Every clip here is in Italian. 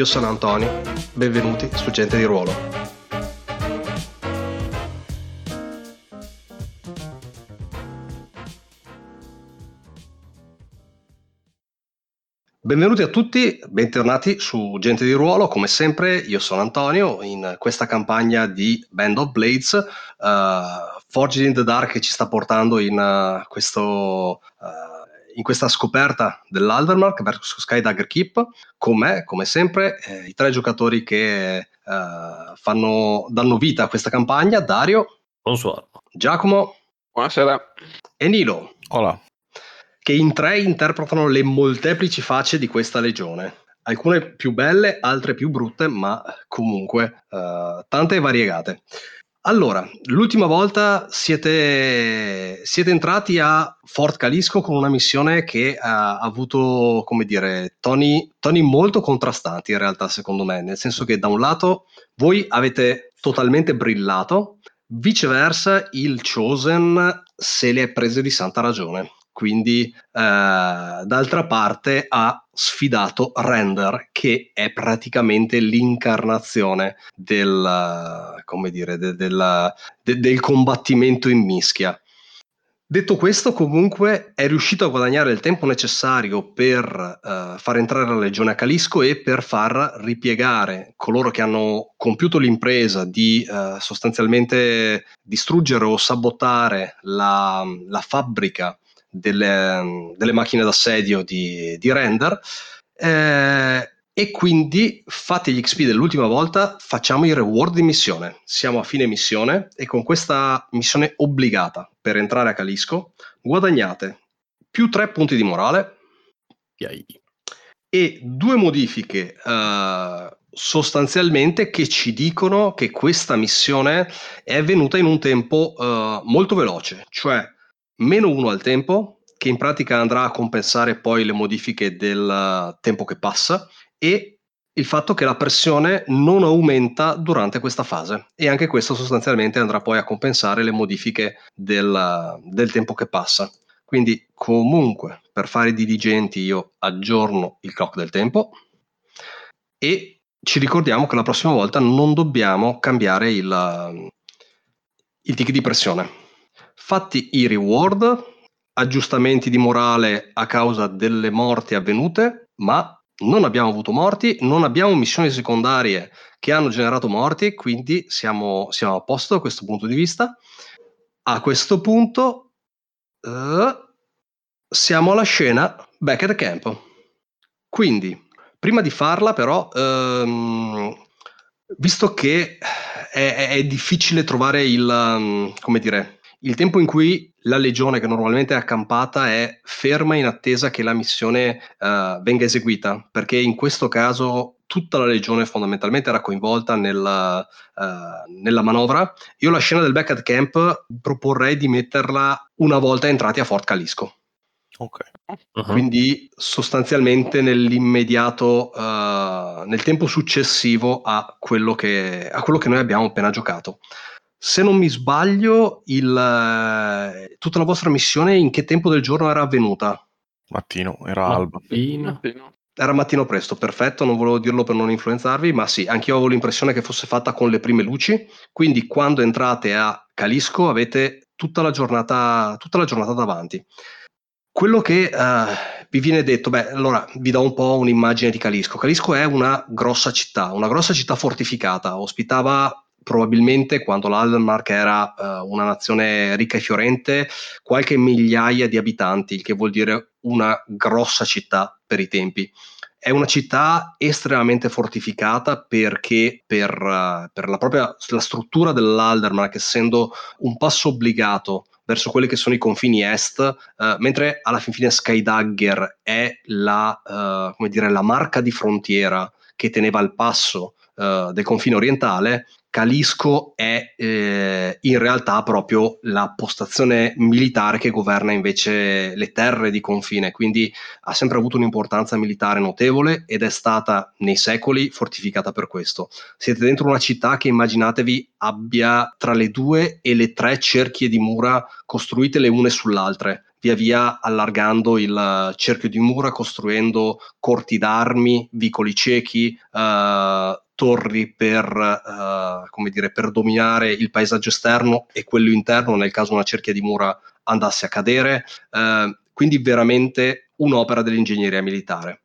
Io sono Antonio, benvenuti su Gente di Ruolo. Benvenuti a tutti, bentornati su Gente di Ruolo, come sempre io sono Antonio in questa campagna di Band of Blades, uh, Forged in the Dark che ci sta portando in uh, questo... Uh, in questa scoperta dell'Aldermark verso Skydagger Keep, con me, come sempre, eh, i tre giocatori che eh, fanno, danno vita a questa campagna, Dario. Bonsoir. Giacomo. Buonasera. E Nilo. Hola. Che in tre interpretano le molteplici facce di questa legione. Alcune più belle, altre più brutte, ma comunque eh, tante e variegate. Allora, l'ultima volta siete, siete, entrati a Fort Calisco con una missione che ha avuto, come dire, toni, toni, molto contrastanti in realtà, secondo me, nel senso che da un lato voi avete totalmente brillato, viceversa il Chosen se le è prese di santa ragione quindi eh, d'altra parte ha sfidato Render che è praticamente l'incarnazione del, dire, de, del, de, del combattimento in mischia. Detto questo, comunque è riuscito a guadagnare il tempo necessario per uh, far entrare la legione a Calisco e per far ripiegare coloro che hanno compiuto l'impresa di uh, sostanzialmente distruggere o sabotare la, la fabbrica delle, delle macchine d'assedio di, di render. Eh, e quindi fate gli XP dell'ultima volta, facciamo i reward di missione. Siamo a fine missione e con questa missione obbligata per entrare a Calisco guadagnate più 3 punti di morale Yay. e due modifiche uh, sostanzialmente che ci dicono che questa missione è avvenuta in un tempo uh, molto veloce, cioè meno 1 al tempo, che in pratica andrà a compensare poi le modifiche del tempo che passa, e il fatto che la pressione non aumenta durante questa fase e anche questo sostanzialmente andrà poi a compensare le modifiche del, del tempo che passa. Quindi comunque per fare i diligenti io aggiorno il clock del tempo e ci ricordiamo che la prossima volta non dobbiamo cambiare il, il tick di pressione Fatti i reward, aggiustamenti di morale a causa delle morti avvenute, ma non abbiamo avuto morti, non abbiamo missioni secondarie che hanno generato morti, quindi siamo, siamo a posto da questo punto di vista. A questo punto uh, siamo alla scena back at camp. Quindi, prima di farla però, um, visto che è, è, difficile trovare il, um, come dire, il tempo in cui la legione che normalmente è accampata è ferma in attesa che la missione uh, venga eseguita, perché in questo caso tutta la legione fondamentalmente era coinvolta nella, uh, nella manovra. Io la scena del back at camp proporrei di metterla una volta entrati a Fort Calisco. Ok. Uh-huh. Quindi sostanzialmente nell'immediato, uh, nel tempo successivo a quello, che, a quello che noi abbiamo appena giocato. Se non mi sbaglio, il, eh, tutta la vostra missione in che tempo del giorno era avvenuta? Mattino, era alba. Mattino. Era mattino presto, perfetto, non volevo dirlo per non influenzarvi, ma sì, anche io avevo l'impressione che fosse fatta con le prime luci, quindi quando entrate a Calisco avete tutta la giornata, tutta la giornata davanti. Quello che uh, vi viene detto, beh, allora vi do un po' un'immagine di Calisco. Calisco è una grossa città, una grossa città fortificata, ospitava probabilmente quando l'Aldermark era uh, una nazione ricca e fiorente, qualche migliaia di abitanti, il che vuol dire una grossa città per i tempi. È una città estremamente fortificata perché per, uh, per la propria la struttura dell'Aldermark, essendo un passo obbligato verso quelli che sono i confini est, uh, mentre alla fin fine Skydagger è la, dire, la marca di frontiera che teneva al passo del confine orientale, Calisco è eh, in realtà proprio la postazione militare che governa invece le terre di confine, quindi ha sempre avuto un'importanza militare notevole ed è stata nei secoli fortificata per questo. Siete dentro una città che immaginatevi abbia tra le due e le tre cerchie di mura costruite le une sull'altra via via allargando il cerchio di mura, costruendo corti d'armi, vicoli ciechi, eh, torri per, come dire, per dominare il paesaggio esterno e quello interno nel caso una cerchia di mura andasse a cadere. Uh, quindi veramente un'opera dell'ingegneria militare.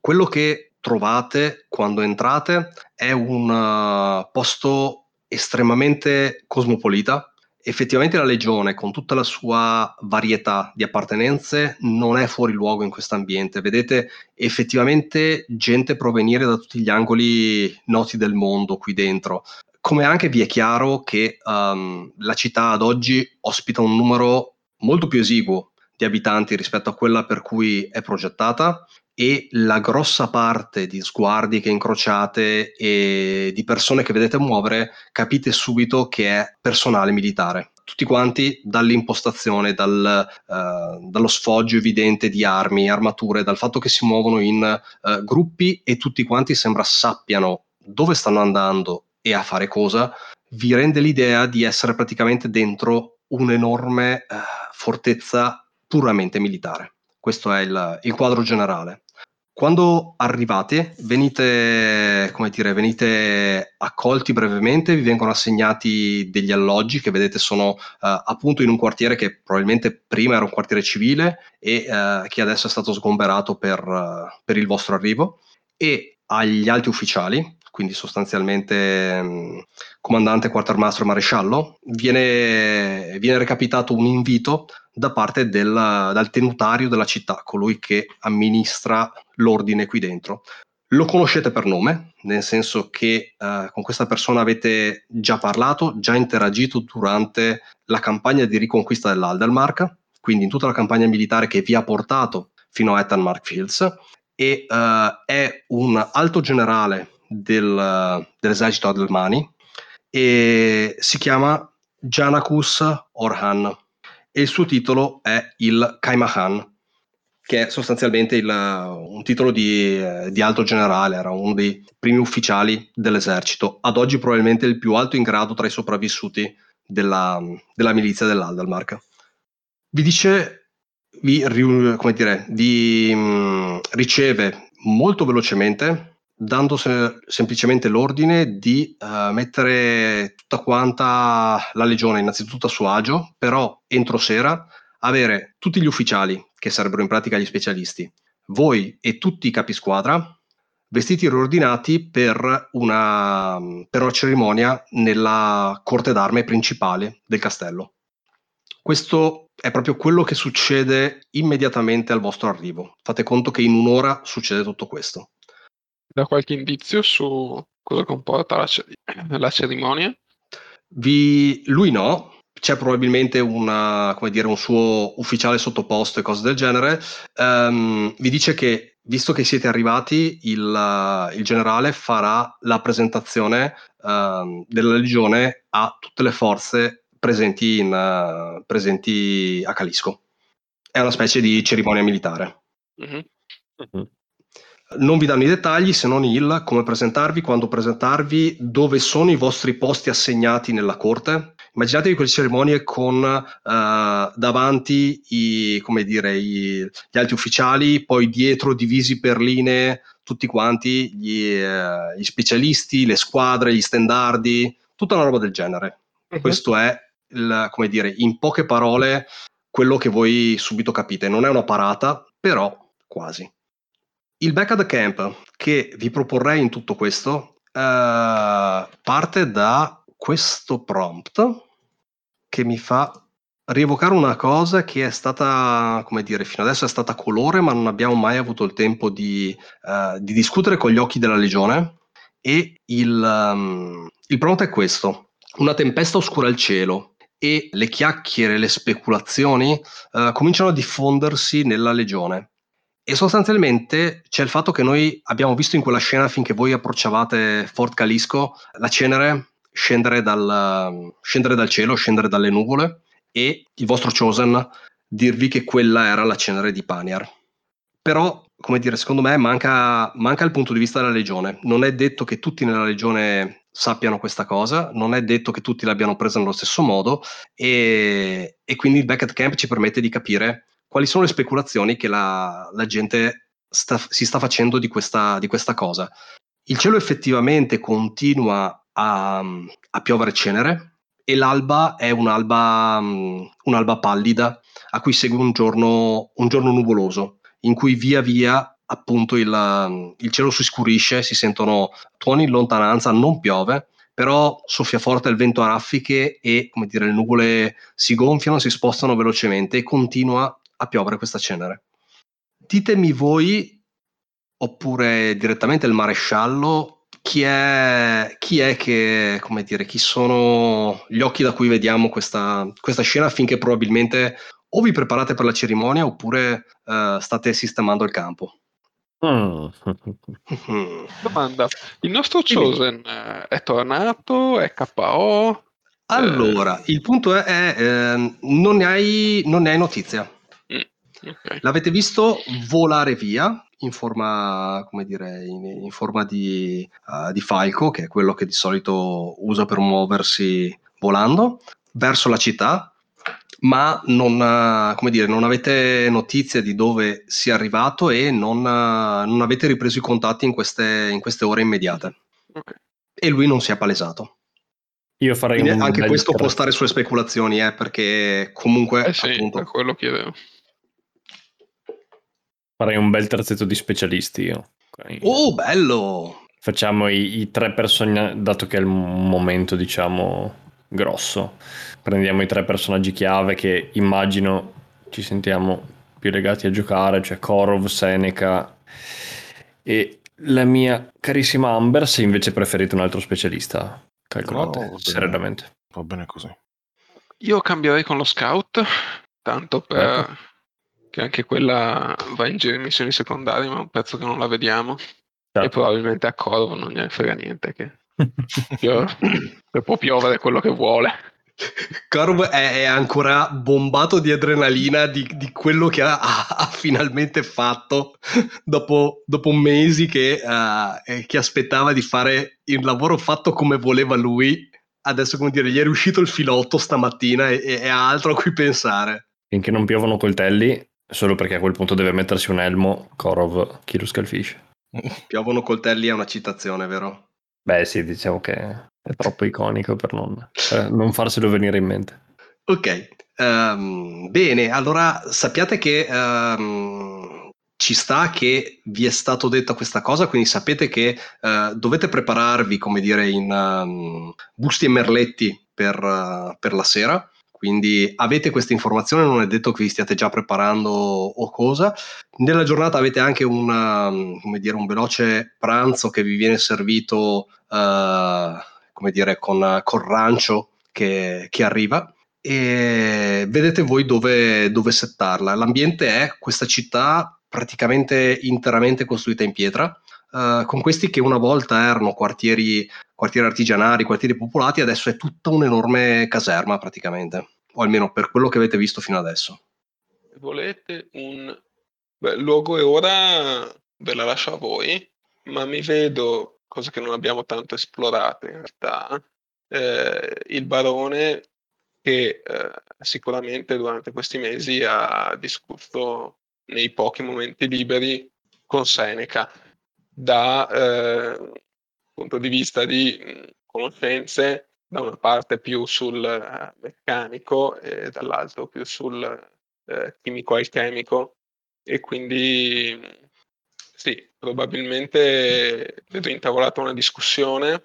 Quello che trovate quando entrate è un uh, posto estremamente cosmopolita, effettivamente la Legione, con tutta la sua varietà di appartenenze, non è fuori luogo in questo ambiente. Vedete effettivamente gente provenire da tutti gli angoli noti del mondo qui dentro. Come anche vi è chiaro che um, la città ad oggi ospita un numero molto più esiguo di abitanti rispetto a quella per cui è progettata e la grossa parte di sguardi che incrociate e di persone che vedete muovere capite subito che è personale militare. Tutti quanti dall'impostazione, dal, uh, dallo sfoggio evidente di armi, armature, dal fatto che si muovono in uh, gruppi e tutti quanti sembra sappiano dove stanno andando e a fare cosa, vi rende l'idea di essere praticamente dentro un'enorme uh, fortezza puramente militare. Questo è il, il quadro generale. Quando arrivate, venite, dire, venite accolti brevemente, vi vengono assegnati degli alloggi che vedete sono uh, appunto in un quartiere che probabilmente prima era un quartiere civile e uh, che adesso è stato sgomberato per, uh, per il vostro arrivo e agli alti ufficiali, quindi sostanzialmente um, comandante, quartermastro e maresciallo, viene, viene recapitato un invito da parte del, dal tenutario della città, colui che amministra l'ordine qui dentro. Lo conoscete per nome, nel senso che uh, con questa persona avete già parlato, già interagito durante la campagna di riconquista dell'Aldelmark, quindi in tutta la campagna militare che vi ha portato fino a Ettenmark Fields, e uh, è un alto generale del, dell'esercito Adelmani e si chiama Janacus Orhan e il suo titolo è il Kaimahan, che è sostanzialmente il, un titolo di, di, alto generale, era uno dei primi ufficiali dell'esercito, ad oggi probabilmente il più alto in grado tra i sopravvissuti della, della milizia dell'Aldelmark. Vi dice, vi, dire, vi mh, riceve molto velocemente dando se- semplicemente l'ordine di uh, mettere tutta quanta la legione innanzitutto a suo agio, però entro sera avere tutti gli ufficiali, che sarebbero in pratica gli specialisti, voi e tutti i capisquadra, vestiti e riordinati per una, per una cerimonia nella corte d'arme principale del castello. Questo è proprio quello che succede immediatamente al vostro arrivo. Fate conto che in un'ora succede tutto questo da qualche indizio su cosa comporta la, cer- la cerimonia? Vi, lui no, c'è probabilmente una, dire, un suo ufficiale sottoposto e cose del genere. Um, vi dice che, visto che siete arrivati, il, il generale farà la presentazione um, della legione a tutte le forze presenti, in, uh, presenti a Calisco. È una specie di cerimonia militare. Mm-hmm. Mm-hmm. Non vi danno i dettagli se non il come presentarvi, quando presentarvi, dove sono i vostri posti assegnati nella corte. Immaginatevi quelle cerimonie con uh, davanti i, come dire, i, gli alti ufficiali, poi dietro divisi per linee tutti quanti gli, uh, gli specialisti, le squadre, gli stendardi, tutta una roba del genere. Uh-huh. Questo è, il, come dire, in poche parole, quello che voi subito capite. Non è una parata, però quasi. Il back at the camp che vi proporrei in tutto questo uh, parte da questo prompt che mi fa rievocare una cosa che è stata, come dire, fino adesso è stata colore, ma non abbiamo mai avuto il tempo di, uh, di discutere con gli occhi della legione. E il, um, il prompt è questo: una tempesta oscura il cielo e le chiacchiere, le speculazioni uh, cominciano a diffondersi nella legione E sostanzialmente c'è il fatto che noi abbiamo visto in quella scena finché voi approcciavate Fort Calisco la cenere scendere dal, scendere dal cielo, scendere dalle nuvole e il vostro Chosen dirvi che quella era la cenere di Paniar. Però, come dire, secondo me manca, manca il punto di vista della legione. Non è detto che tutti nella legione sappiano questa cosa, non è detto che tutti l'abbiano presa nello stesso modo e, e quindi il Beckett Camp ci permette di capire quali sono le speculazioni che la, la gente sta, si sta facendo di questa, di questa, cosa. Il cielo effettivamente continua a, a piovere cenere e l'alba è un'alba, un'alba, pallida a cui segue un giorno, un giorno nuvoloso in cui via via appunto il, il, cielo si scurisce, si sentono tuoni in lontananza, non piove, però soffia forte il vento a raffiche e come dire, le nuvole si gonfiano, si spostano velocemente e continua a piovere questa cenere. Ditemi voi, oppure direttamente il maresciallo, chi è, chi è che, come dire, chi sono gli occhi da cui vediamo questa, questa scena affinché probabilmente o vi preparate per la cerimonia oppure uh, state sistemando il campo. Mm. Domanda, il nostro Chosen eh, è tornato, è KO? Allora, eh... il punto è, è eh, non, ne hai, non ne hai notizia. Okay. L'avete visto volare via in forma, come dire, in, in forma di, uh, di, falco, che è quello che di solito usa per muoversi volando, verso la città, ma non, uh, come dire, non avete notizia di dove sia arrivato e non, uh, non avete ripreso i contatti in queste, in queste ore immediate. Okay. E lui non si è palesato. Io farei Quindi anche questo può stare sulle speculazioni, eh, perché comunque... Eh sì, appunto, è quello chiedevo. Farei un bel terzetto di specialisti io. Okay. Oh, bello! Facciamo i, i tre personaggi, dato che è il momento, diciamo, grosso. Prendiamo i tre personaggi chiave che immagino ci sentiamo più legati a giocare, cioè Korov, Seneca e la mia carissima Amber, se invece preferite un altro specialista. Calcolate no, serenamente. Va bene così. Io cambierei con lo scout, tanto per... Ecco che anche quella va in giro in missioni secondarie, ma è un pezzo che non la vediamo. Certo. E probabilmente a Corvo non gliene frega niente, che può piovere quello che vuole. Corv è, è, ancora bombato di adrenalina di, di quello che ha, ha, finalmente fatto dopo, dopo mesi che, uh, che, aspettava di fare il lavoro fatto come voleva lui. Adesso, come dire, gli è riuscito il filotto stamattina e, e ha altro a cui pensare. Finché non piovono coltelli, Solo perché a quel punto deve mettersi un elmo, Korov, Kilo Scalfish. Piovono coltelli è una citazione, vero? Beh sì, diciamo che è troppo iconico per non, per non farselo venire in mente. Ok, um, bene, allora sappiate che um, ci sta che vi è stato detta questa cosa, quindi sapete che uh, dovete prepararvi, come dire, in um, busti e merletti per, uh, per la sera quindi avete questa informazione, non è detto che vi stiate già preparando o cosa. Nella giornata avete anche una, dire, un veloce pranzo che vi viene servito uh, come dire, con, con rancio che, che, arriva e vedete voi dove, dove settarla. L'ambiente è questa città praticamente interamente costruita in pietra, Uh, con questi che una volta erano quartieri, quartieri artigianali, quartieri popolati, adesso è tutta un'enorme caserma praticamente, o almeno per quello che avete visto fino adesso. Volete un Beh, luogo e ora ve la lascio a voi, ma mi vedo, cosa che non abbiamo tanto esplorato in realtà, eh, il barone che eh, sicuramente durante questi mesi ha discusso nei pochi momenti liberi con Seneca da eh, punto di vista di conoscenze, da una parte più sul eh, meccanico e dall'altro più sul eh, chimico-alchemico e quindi sì, probabilmente vedo intavolata una discussione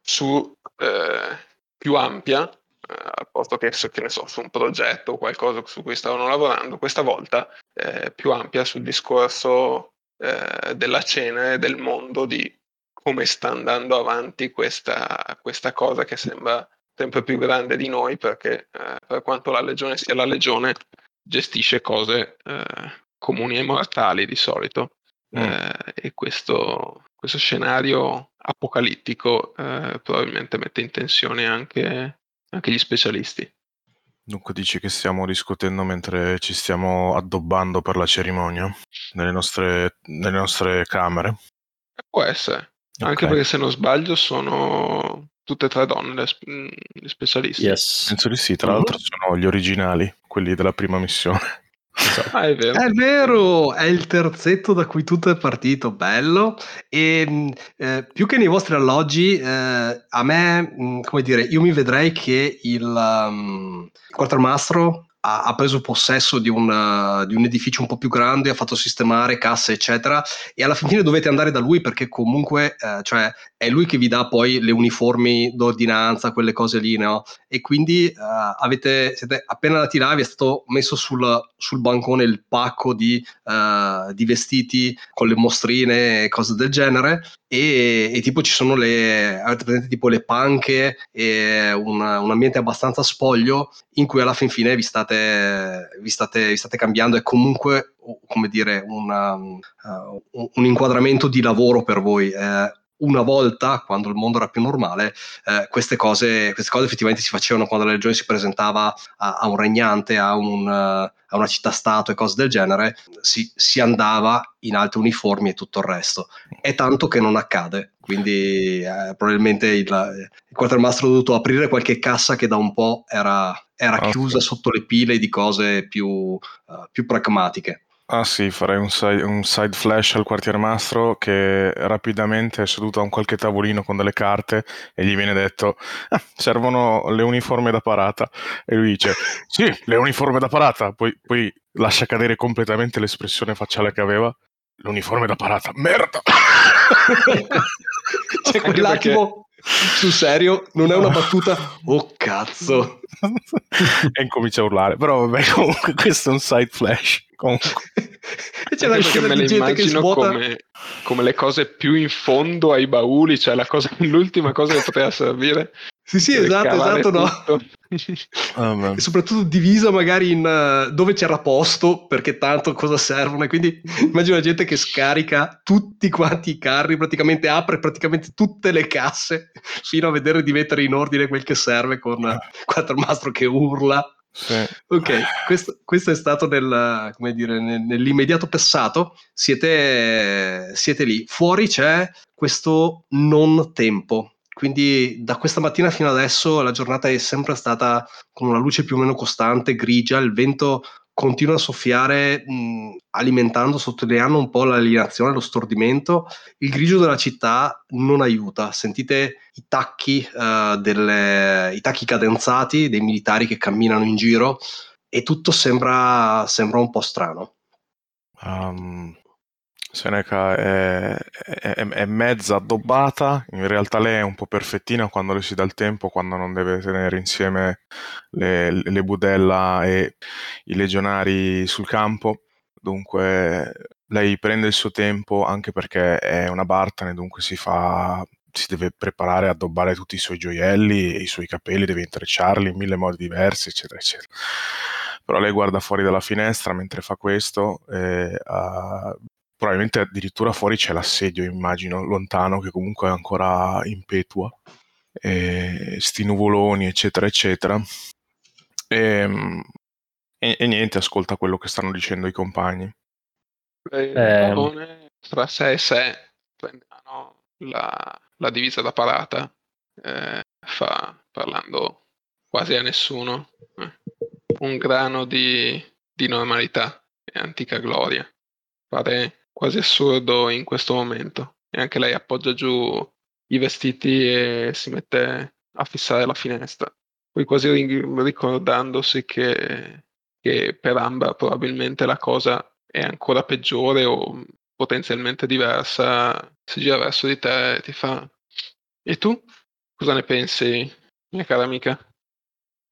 su eh, più ampia eh, al posto che, che ne so, su un progetto o qualcosa su cui stavano lavorando, questa volta eh, più ampia sul discorso eh, della cena e del mondo di come sta andando avanti questa, questa cosa che sembra sempre più grande di noi perché eh, per quanto la legione sia la legione gestisce cose eh, comuni ai mortali di solito. Mm. Eh, e questo, questo scenario apocalittico eh, probabilmente mette in tensione anche, anche gli specialisti. Dunque dici che stiamo discutendo mentre ci stiamo addobbando per la cerimonia nelle nostre, nelle nostre camere. Può essere, anche Ok. perché se non sbaglio sono tutte e tre donne le, sp- le specialisti. Yes. Penso di sì, tra l'altro sono gli originali, quelli della prima missione. Ah, è vero. È vero, è il terzetto da cui tutto è partito, bello. E mh, eh, più che nei vostri alloggi, eh, a me, mh, come dire, io mi vedrei che il, um, il quartermastro ha, ha preso possesso di un, uh, di un edificio un po' più grande, ha fatto sistemare casse, eccetera, e alla fine dovete andare da lui perché comunque, eh, cioè, è lui che vi dà poi le uniformi d'ordinanza, quelle cose lì, no? E quindi eh, avete, siete appena andati là, vi è stato messo sul, sul bancone il pacco di, eh, di vestiti con le mostrine e cose del genere. E, e tipo ci sono le avete presente tipo le panche e un, un ambiente abbastanza spoglio in cui alla fin fine vi state, vi state, vi state cambiando e comunque come dire una, uh, un inquadramento di lavoro per voi eh, una volta, quando il mondo era più normale, eh, queste, cose, queste cose effettivamente si facevano quando la legione si presentava a, a un regnante, a, un, uh, a una città-stato e cose del genere, si, si, andava in alte uniformi e tutto il resto. È tanto che non accade, quindi eh, probabilmente il, il quartermastro ha dovuto aprire qualche cassa che da un po' era, era Ah, chiusa sì. sotto le pile di cose più, uh, più pragmatiche. Ah sì, farei un side, un side flash al quartiermastro che rapidamente è seduto a un qualche tavolino con delle carte e gli viene detto "Ah, servono le uniforme da parata. E lui dice sì, le uniforme da parata, poi, poi lascia cadere completamente l'espressione facciale che aveva. L'uniforme da parata, merda! C'è quell'attimo sul serio, non è una battuta. Oh cazzo! e incomincia a urlare, però vabbè comunque questo è un side flash. Comunque. E c'è la perché scena me di gente che svuota. come, come le cose più in fondo ai bauli, cioè la cosa- l'ultima cosa che poteva servire. Sì, sì, esatto, esatto, no. Vabbè. E soprattutto divisa magari in eh, dove c'era posto, perché tanto cosa servono. E quindi immagino la gente che scarica tutti quanti i carri, praticamente apre praticamente tutte le casse fino a vedere di mettere in ordine quel che serve con eh, Quattromastro che urla. Sì. Ok, questo, questo è stato nel, come dire, nel- nell'immediato passato. Siete, siete lì. Fuori c'è questo non tempo. Quindi da questa mattina fino adesso la giornata è sempre stata con una luce più o meno costante, grigia, il vento continua a soffiare, mh, alimentando, sottolineando un po' l'alienazione, lo stordimento. Il grigio della città non aiuta. Sentite i tacchi, eh, delle- i tacchi cadenzati dei militari che camminano in giro e tutto sembra, sembra un po' strano. Um, Seneca è, è- è mezza addobbata, in realtà lei è un po' perfettina quando le si dà il tempo, quando non deve tenere insieme le, le budella e i legionari sul campo. Dunque lei prende il suo tempo anche perché è una Bartane, dunque si fa, si deve preparare a addobbare tutti i suoi gioielli, i suoi capelli, deve intrecciarli in mille modi diversi, eccetera, eccetera. Però lei guarda fuori dalla finestra mentre fa questo e ah, probabilmente addirittura fuori c'è l'assedio, immagino, lontano, che comunque è ancora impetua. E sti nuvoloni, eccetera, eccetera. E, e- e niente, ascolta quello che stanno dicendo i compagni. Il Eh. barone tra sé e sé mano la, la divisa da parata, eh, fa parlando quasi a nessuno, eh, un grano di, di normalità e antica gloria. Pare quasi assurdo in questo momento. E anche lei appoggia giù i vestiti e si mette a fissare la finestra. Poi quasi ri- ricordandosi che, che per Amba probabilmente la cosa è ancora peggiore o potenzialmente diversa, si gira verso di te e ti fa E tu? Cosa ne pensi, mia cara amica?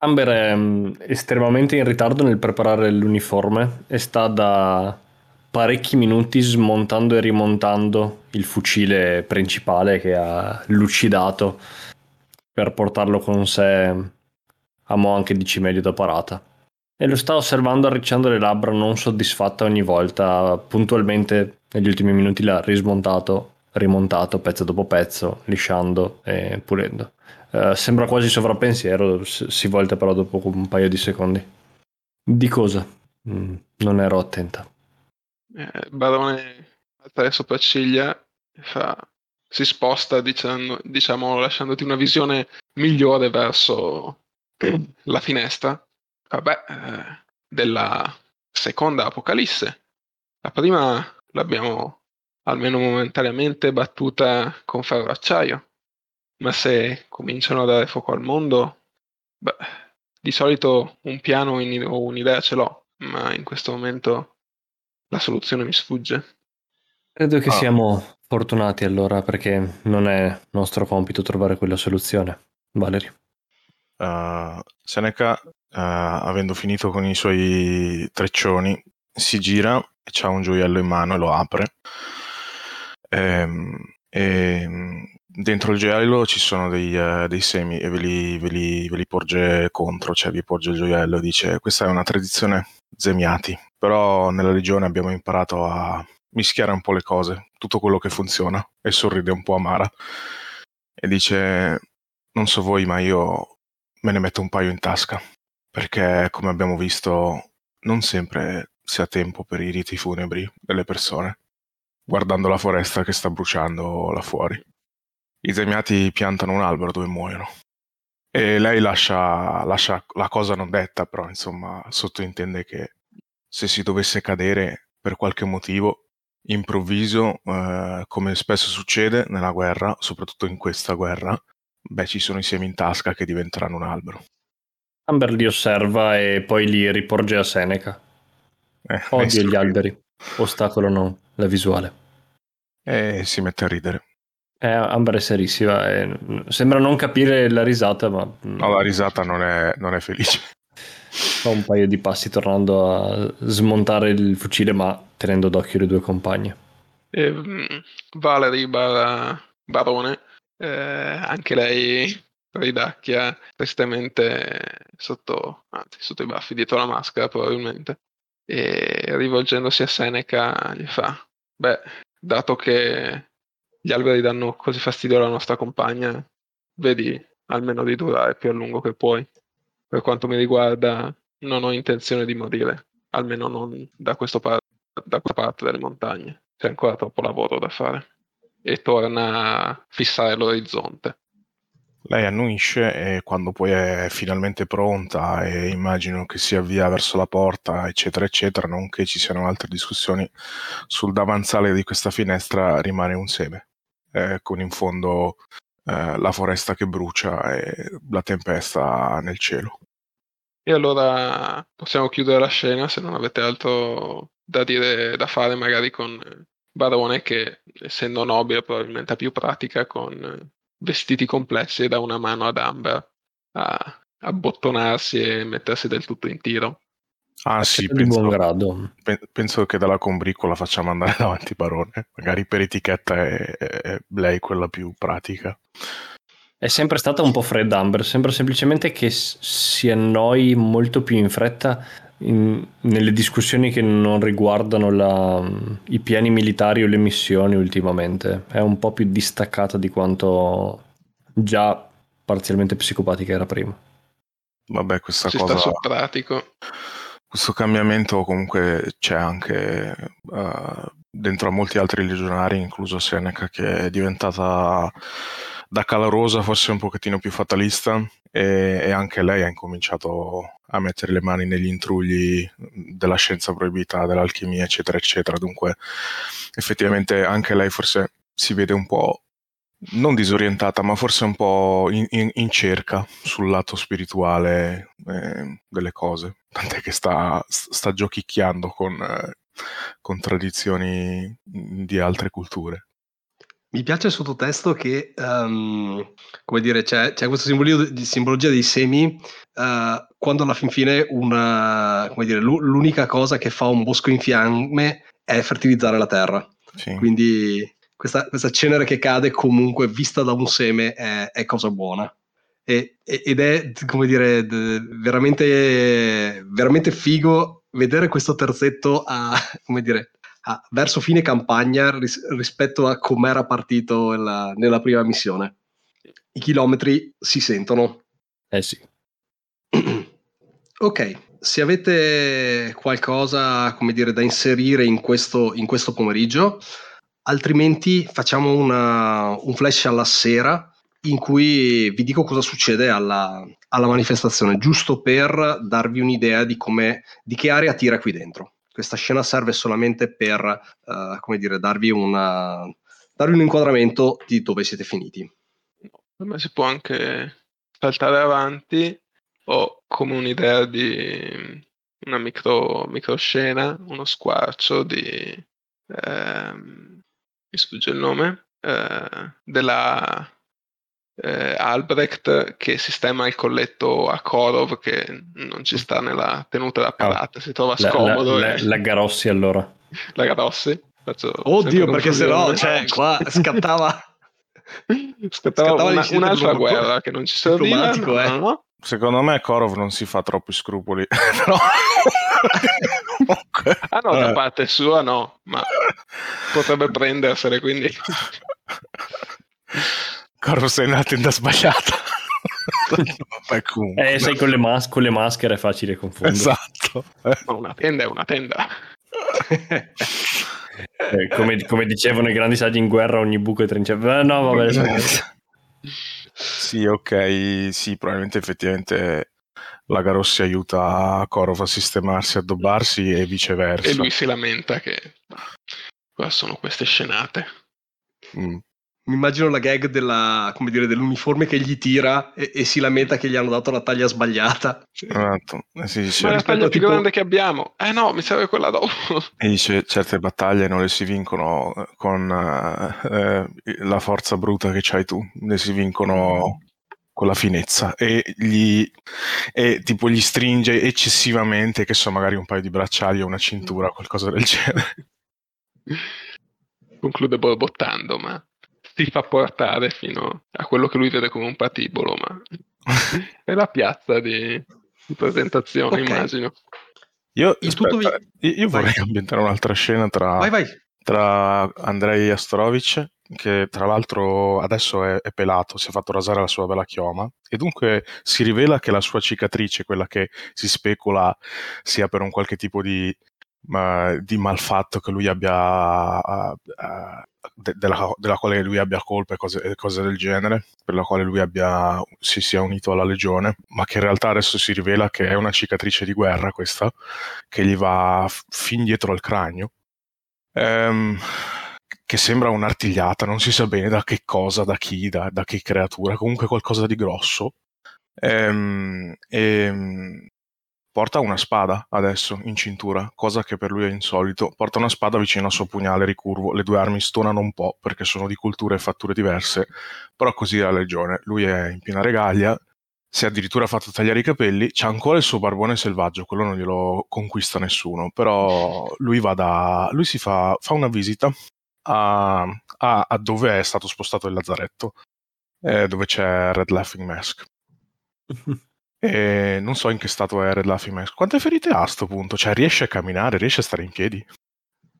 Amber è mm, estremamente in ritardo nel preparare l'uniforme e sta da parecchi minuti smontando e rimontando il fucile principale che ha lucidato per portarlo con sé a mo' anche di cimelio da parata. E lo sta osservando arricciando le labbra, non soddisfatta ogni volta. Puntualmente negli ultimi minuti l'ha rismontato, rimontato pezzo dopo pezzo, lisciando e pulendo. Uh, sembra quasi sovrappensiero, si volta però dopo un paio di secondi. Di cosa? Mm, non ero attenta. Eh, Barone alza le sopracciglia e fa si sposta diciamo, diciamo lasciandoti una visione migliore verso la finestra. Vabbè eh, della seconda apocalisse. La prima l'abbiamo almeno momentaneamente battuta con ferro acciaio ma se cominciano a dare fuoco al mondo beh, di solito un piano o un'idea ce l'ho ma in questo momento la soluzione mi sfugge credo che ah. siamo Fortunati allora, perché non è nostro compito trovare quella soluzione. Valerie. Uh, Seneca, uh, avendo finito con i suoi treccioni, si gira e ha un gioiello in mano e lo apre. Ehm, e, e dentro il gioiello ci sono dei, uh, dei semi e ve li, ve, li, ve li, porge contro, cioè vi porge il gioiello e dice questa è una tradizione zemiati, però nella regione abbiamo imparato a mischiare un po' le cose, tutto quello che funziona, e sorride un po' amara. E dice, non so voi, ma io me ne metto un paio in tasca, perché come abbiamo visto, non sempre si ha tempo per i riti funebri delle persone, guardando la foresta che sta bruciando là fuori. I zemiati piantano un albero dove muoiono. E lei lascia, lascia la cosa non detta, però insomma sottointende che se si dovesse cadere per qualche motivo, improvviso, eh, come spesso succede nella guerra, soprattutto in questa guerra, beh, ci sono i semi in tasca che diventeranno un albero. Amber li osserva e poi li riporge a Seneca. Eh, Odio gli alberi, ostacolano la visuale. E si mette a ridere. Eh, Amber è serissima, eh, sembra non capire la risata, ma... No, la risata non è, non è felice. Fa un paio di passi tornando a smontare il fucile, ma tenendo d'occhio le due compagne. E, mm, Valerie bar- Barone, eh, anche lei ridacchia tristemente sotto, anzi, sotto i baffi, dietro la maschera probabilmente, e rivolgendosi a Seneca gli fa, beh, dato che gli alberi danno così fastidio alla nostra compagna, vedi almeno di durare più a lungo che puoi. Per quanto mi riguarda, non ho intenzione di morire, almeno non da, par- da questa parte delle montagne. C'è ancora troppo lavoro da fare. E torna a fissare l'orizzonte. Lei annuisce e quando poi è finalmente pronta e immagino che si avvia verso la porta, eccetera, eccetera, nonché ci siano altre discussioni sul davanzale di questa finestra, rimane un seme, eh, con in fondo eh, la foresta che brucia e la tempesta nel cielo. E allora possiamo chiudere la scena se non avete altro da dire, da fare magari con Barone che essendo nobile probabilmente ha più pratica con vestiti complessi dà una mano ad Amber a abbottonarsi e mettersi del tutto in tiro. Ah sì, penso, buon grado. penso che dalla combricola facciamo andare davanti Barone, magari per etichetta è, è lei quella più pratica. È sempre stata un po' fredda Amber, sembra semplicemente che si annoi molto più in fretta in, nelle discussioni che non riguardano la, i piani militari o le missioni ultimamente. È un po' più distaccata di quanto già parzialmente psicopatica era prima. Vabbè, questa si cosa... Sta sul pratico questo cambiamento comunque c'è anche uh, dentro a molti altri legionari, incluso Seneca, che è diventata da calorosa forse un pochettino più fatalista e, e, anche lei ha incominciato a mettere le mani negli intrugli della scienza proibita, dell'alchimia, eccetera, eccetera. Dunque effettivamente anche lei forse si vede un po' non disorientata, ma forse un po' in, in, in cerca sul lato spirituale eh, delle cose. Tant'è che sta, sta giochicchiando con, eh, con tradizioni di altre culture. Mi piace il sottotesto che, um, come dire, c'è, c'è questa simbologia dei semi, uh, quando alla fin fine una, come dire, l'unica cosa che fa un bosco in fiamme è fertilizzare la terra. Sì. Quindi questa, questa, cenere che cade comunque vista da un seme è, è cosa buona. E, ed è, come dire, veramente, veramente figo vedere questo terzetto a, come dire, a, verso fine campagna ris- rispetto a com'era partito la, nella prima missione. I chilometri si sentono. Eh sì. ok, se avete qualcosa, come dire, da inserire in questo, in questo pomeriggio, altrimenti facciamo una, un flash alla sera in cui vi dico cosa succede alla, alla manifestazione, giusto per darvi un'idea di, di che area tira qui dentro. Questa scena serve solamente per, uh, come dire, darvi, una, darvi un inquadramento di dove siete finiti. Ma si può anche saltare avanti o come un'idea di una micro, microscena, uno squarcio di... Ehm, mi sfugge il nome, eh, della eh, Albrecht che sistema il colletto a Korov che non ci sta nella tenuta da palata, si trova scomodo. La, la, e... la Garossi allora. La Garossi? Faccio Oddio, perché se no, cioè, qua scattava... scattava, scattava una, un'altra guerra che non ci serviva. No, eh. no? Secondo me Korov non si fa troppi scrupoli. Però... ah no, da parte sua no, ma potrebbe prendersene, quindi... Korov sei nella tenda sbagliata. eh, sai, con le, mas- con le, maschere è facile confondere. Esatto. Ma una tenda è una tenda. eh, come, come, dicevano i grandi saggi in guerra, ogni buco è trincea. Eh, no, vabbè. Sì, ok, sì, probabilmente effettivamente la Garossi aiuta Korov a sistemarsi, a addobbarsi e viceversa. E lui si lamenta che qua sono queste scenate. Mm mi immagino la gag della, dire, dell'uniforme che gli tira e, e, si lamenta che gli hanno dato la taglia sbagliata. Esatto. Eh sì, dice, Ma è la taglia più tipo... grande che abbiamo. Eh no, mi serve quella dopo. E dice certe battaglie non le si vincono con eh, la forza bruta che c'hai tu, le si vincono con la finezza e, gli, e tipo gli stringe eccessivamente che so magari un paio di bracciali o una cintura qualcosa del genere conclude borbottando ma si fa portare fino a quello che lui vede come un patibolo, ma è la piazza di, di presentazione, okay. immagino. Io, vi... io vorrei vai. ambientare un'altra scena tra, vai, vai. tra Andrei Astorovic, che tra l'altro adesso è, è, pelato, si è fatto rasare la sua bella chioma, e dunque si rivela che la sua cicatrice, quella che si specula sia per un qualche tipo di ma, di malfatto che lui abbia uh, uh, de- della, della, quale lui abbia colpe e cose, cose, del genere per la quale lui abbia, si sia unito alla legione ma che in realtà adesso si rivela che è una cicatrice di guerra questa che gli va fin dietro al cranio. Ehm, che sembra un'artigliata non si sa bene da che cosa da chi da, da che creatura comunque qualcosa di grosso. Ehm, e, Porta una spada adesso in cintura, cosa che per lui è insolito. Porta una spada vicino al suo pugnale ricurvo. Le due armi stonano un po' perché sono di culture e fatture diverse, però così è la legione. Lui è in piena regaglia, si è addirittura fatto tagliare i capelli, c'ha ancora il suo barbone selvaggio, quello non glielo conquista nessuno, però lui da... lui si fa, fa una visita a, a, a, dove è stato spostato il lazzaretto, eh, dove c'è Red Laughing Mask. E non so in che stato è Red Laughing. Quante ferite ha a sto punto? Cioè, riesce a camminare, riesce a stare in piedi?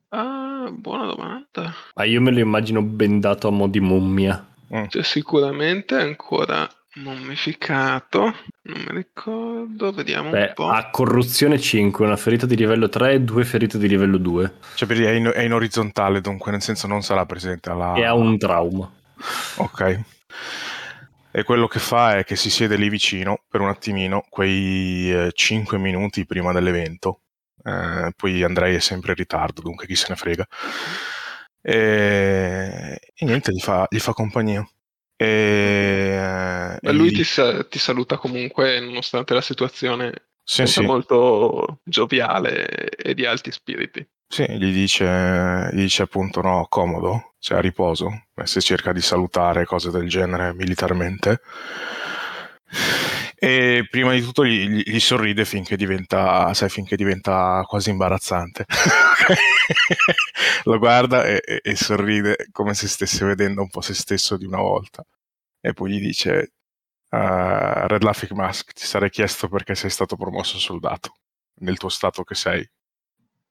Ah, buona domanda. Ah, io me lo immagino bendato a mo' di mummia. Mm. Cioè, sicuramente è ancora mummificato. Non mi ricordo, vediamo Beh, un po'. Ha corruzione 5, una ferita di livello 3 e due ferite di livello 2. Cioè, per è in, è in orizzontale, dunque, nel senso non sarà presente alla... E ha un trauma. Ok e quello che fa è che si siede lì vicino per un attimino, quei eh, 5 minuti prima dell'evento. Eh, poi Andrei è sempre in ritardo, dunque chi se ne frega. E, e niente, gli fa, gli fa compagnia. E, e lui gli... ti, ti, saluta comunque nonostante la situazione sì, sì. molto gioviale e di alti spiriti. Sì, gli dice, gli dice appunto no, comodo, cioè a riposo, se cerca di salutare cose del genere militarmente. E prima di tutto gli, gli sorride finché diventa, sai, finché diventa quasi imbarazzante. Lo guarda e, e, e sorride come se stesse vedendo un po' se stesso di una volta. E poi gli dice, uh, Red Laughing Mask, ti sarei chiesto perché sei stato promosso soldato nel tuo stato che sei.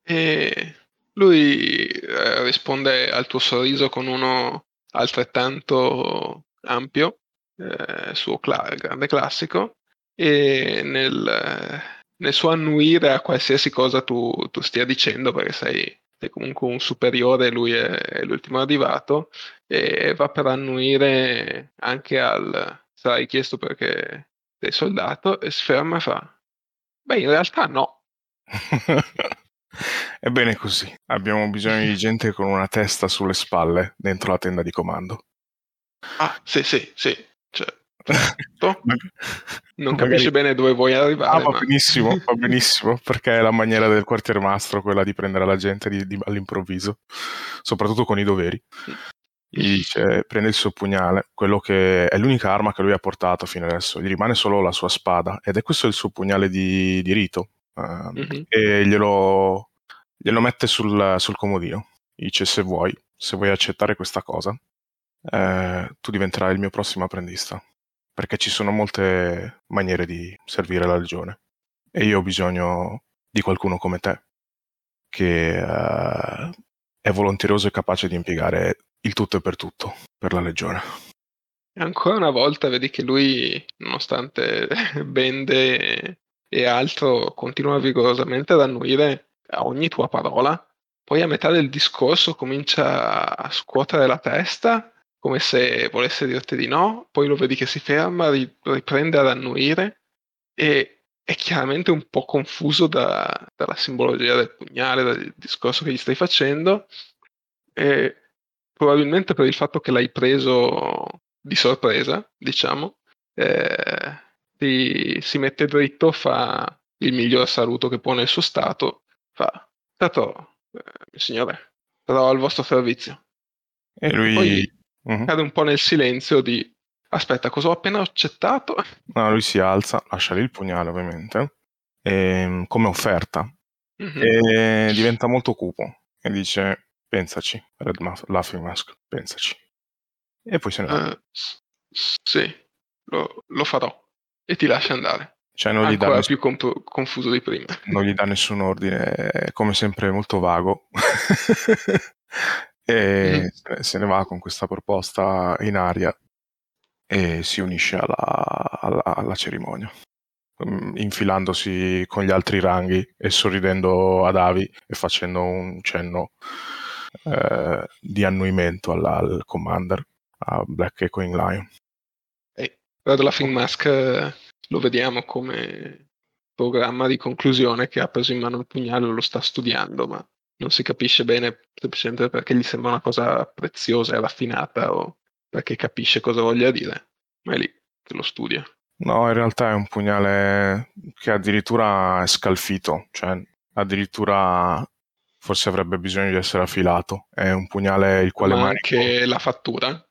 E lui eh, risponde al tuo sorriso con uno altrettanto ampio, eh, suo cla- grande classico, e nel, nel, suo annuire a qualsiasi cosa tu, tu stia dicendo, perché sei, sei comunque un superiore, lui è, è, l'ultimo arrivato, e va per annuire anche al... sarai chiesto perché sei soldato, e si ferma e fa... Beh, in realtà no. Ebbene così, abbiamo bisogno di gente con una testa sulle spalle dentro la tenda di comando. Ah, sì, sì, sì. Cioè, non capisce bene dove vuoi arrivare. Ah, va ma... benissimo, va benissimo, perché è la maniera del quartier mastro quella di prendere la gente di, di, all'improvviso, soprattutto con i doveri. Gli dice, prende il suo pugnale, quello che è l'unica arma che lui ha portato fino adesso, gli rimane solo la sua spada, ed è questo il suo pugnale di, di rito, uh, mm-hmm. e glielo, glielo mette sul, sul comodino. Dice, se vuoi, se vuoi accettare questa cosa, eh, tu diventerai il mio prossimo apprendista, perché ci sono molte maniere di servire la legione e io ho bisogno di qualcuno come te, che eh, è volonteroso e capace di impiegare il tutto e per tutto per la legione. Ancora una volta vedi che lui, nonostante bende e altro, continua vigorosamente ad annuire a ogni tua parola. Poi a metà del discorso comincia a scuotere la testa come se volesse dirti di no, poi lo vedi che si ferma, riprende ad annuire e è chiaramente un po' confuso da, dalla simbologia del pugnale, dal discorso che gli stai facendo e probabilmente per il fatto che l'hai preso di sorpresa, diciamo, eh, si, si, mette dritto, fa il miglior saluto che può nel suo stato, fa, stato, eh, signore, sarò al vostro servizio. E lui... Poi, mm-hmm. cade un po' nel silenzio di aspetta, cosa ho appena accettato? No, lui si alza, lascia lì il pugnale ovviamente, e, ehm, come offerta, mm-hmm. e diventa molto cupo e dice pensaci, Red Ma- Laughing Mask, pensaci. E poi se ne va. Uh, sì, lo, lo, farò e ti lascia andare. Cioè non gli Ancora dà ness- più comp- confuso di prima. Non gli dà nessun ordine, è come sempre molto vago. e mm. se ne va con questa proposta in aria e si unisce alla, alla, alla cerimonia mm, infilandosi con gli altri ranghi e sorridendo ad Avi e facendo un cenno eh, di annuimento alla, al commander a Black Echoing Lion Red Laughing Mask eh, lo vediamo come programma di conclusione che ha preso in mano il pugnale e lo sta studiando ma non si capisce bene semplicemente perché gli sembra una cosa preziosa e raffinata o perché capisce cosa voglia dire, ma è lì che lo studia. No, in realtà è un pugnale che addirittura è scalfito, cioè addirittura forse avrebbe bisogno di essere affilato. È un pugnale il quale... Ma anche la fattura?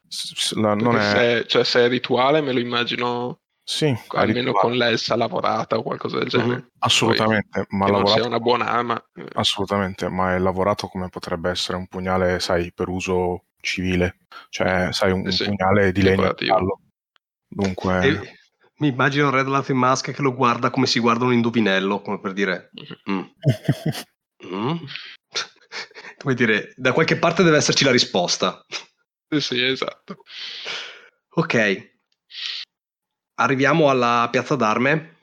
La, non è... se, cioè se è rituale me lo immagino sì, almeno con l'Elsa lavorata o qualcosa del genere. Uh-huh. Assolutamente, Poi, ma lavorato... una buona arma. Eh. Assolutamente, ma è lavorato come potrebbe essere un pugnale, sai, per uso civile, cioè, sai, un, sì, pugnale di legno. Dunque... E mi immagino Red Laughing Mask che lo guarda come si guarda un indovinello, come per dire... Mm. mm. come dire, da qualche parte deve esserci la risposta. Sì, esatto. Ok, arriviamo alla piazza d'arme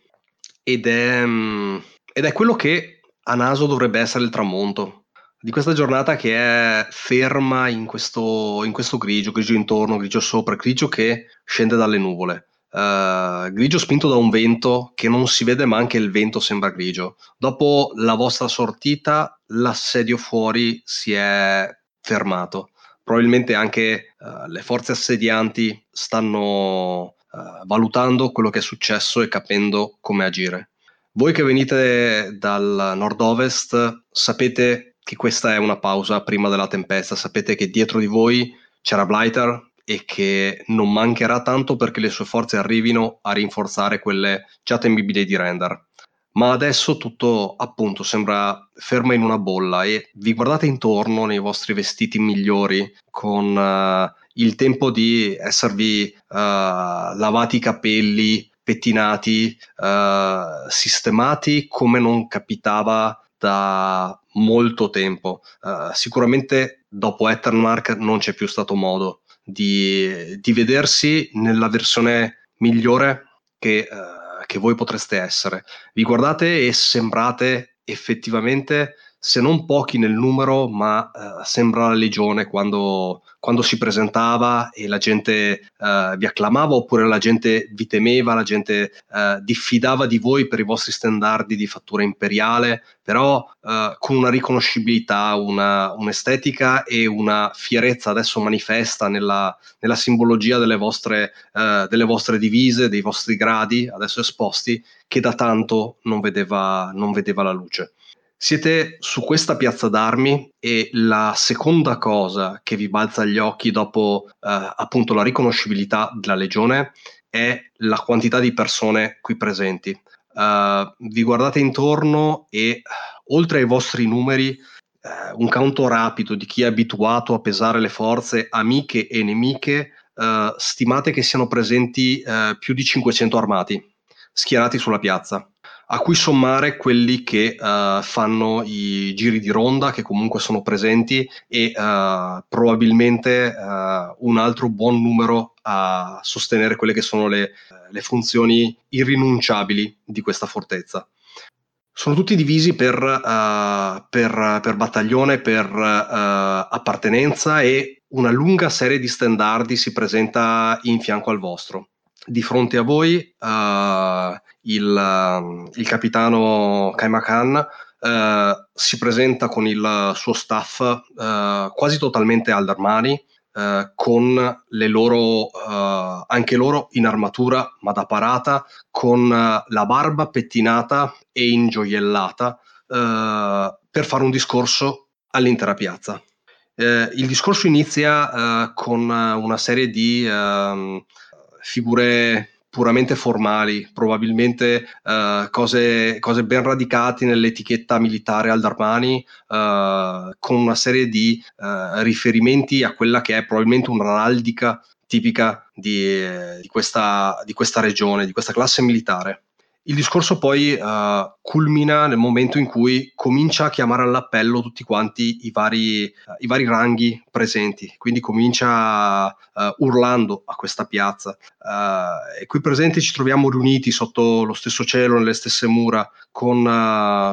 ed è, mm, ed è quello che a naso dovrebbe essere il tramonto di questa giornata che è ferma in questo, in questo grigio, grigio intorno, grigio sopra, grigio che scende dalle nuvole. Uh, grigio spinto da un vento che non si vede ma anche il vento sembra grigio. Dopo la vostra sortita l'assedio fuori si è fermato. Probabilmente anche uh, le forze assedianti stanno uh, valutando quello che è successo e capendo come agire. Voi che venite dal nord-ovest sapete che questa è una pausa prima della tempesta, sapete che dietro di voi c'era Blighter e che non mancherà tanto perché le sue forze arrivino a rinforzare quelle già temibili di Render. Ma adesso tutto appunto sembra fermo in una bolla e vi guardate intorno nei vostri vestiti migliori con uh, il tempo di esservi uh, lavati i capelli, pettinati, uh, sistemati come non capitava da molto tempo. Sicuramente dopo Eternmark non c'è più stato modo di, di vedersi nella versione migliore che, che voi potreste essere. Vi guardate e sembrate effettivamente se non pochi nel numero, ma uh, sembra la legione quando, quando, si presentava e la gente uh, vi acclamava oppure la gente vi temeva, la gente uh, diffidava di voi per i vostri standardi di fattura imperiale, però con una riconoscibilità, una, un'estetica e una fierezza adesso manifesta nella, nella simbologia delle vostre, delle vostre divise, dei vostri gradi adesso esposti, che da tanto non vedeva, non vedeva la luce. Siete su questa piazza d'armi e la seconda cosa che vi balza agli occhi dopo eh, appunto la riconoscibilità della legione è la quantità di persone qui presenti. Uh, vi guardate intorno e oltre ai vostri numeri uh, un conto rapido di chi è abituato a pesare le forze amiche e nemiche uh, stimate che siano presenti più di 500 armati schierati sulla piazza a cui sommare quelli che uh, fanno i giri di ronda, che comunque sono presenti, e uh, probabilmente uh, un altro buon numero a sostenere quelle che sono le, le funzioni irrinunciabili di questa fortezza. Sono tutti divisi per, per, per battaglione, per appartenenza e una lunga serie di standardi si presenta in fianco al vostro di fronte a voi uh, il, uh, il, capitano Kaimakan uh, si presenta con il suo staff uh, quasi totalmente aldarmani, con le loro, anche loro in armatura ma da parata, con la barba pettinata e ingioiellata per fare un discorso all'intera piazza. il discorso inizia con una serie di ehm, figure puramente formali, probabilmente uh, cose, cose, ben radicate nell'etichetta militare al Darmani, uh, con una serie di uh, riferimenti a quella che è probabilmente un'araldica tipica di, di, questa, di questa regione, di questa classe militare. Il discorso poi uh, culmina nel momento in cui comincia a chiamare all'appello tutti quanti i vari, uh, i vari ranghi presenti, quindi comincia uh, urlando a questa piazza. e qui presenti ci troviamo riuniti sotto lo stesso cielo, nelle stesse mura, con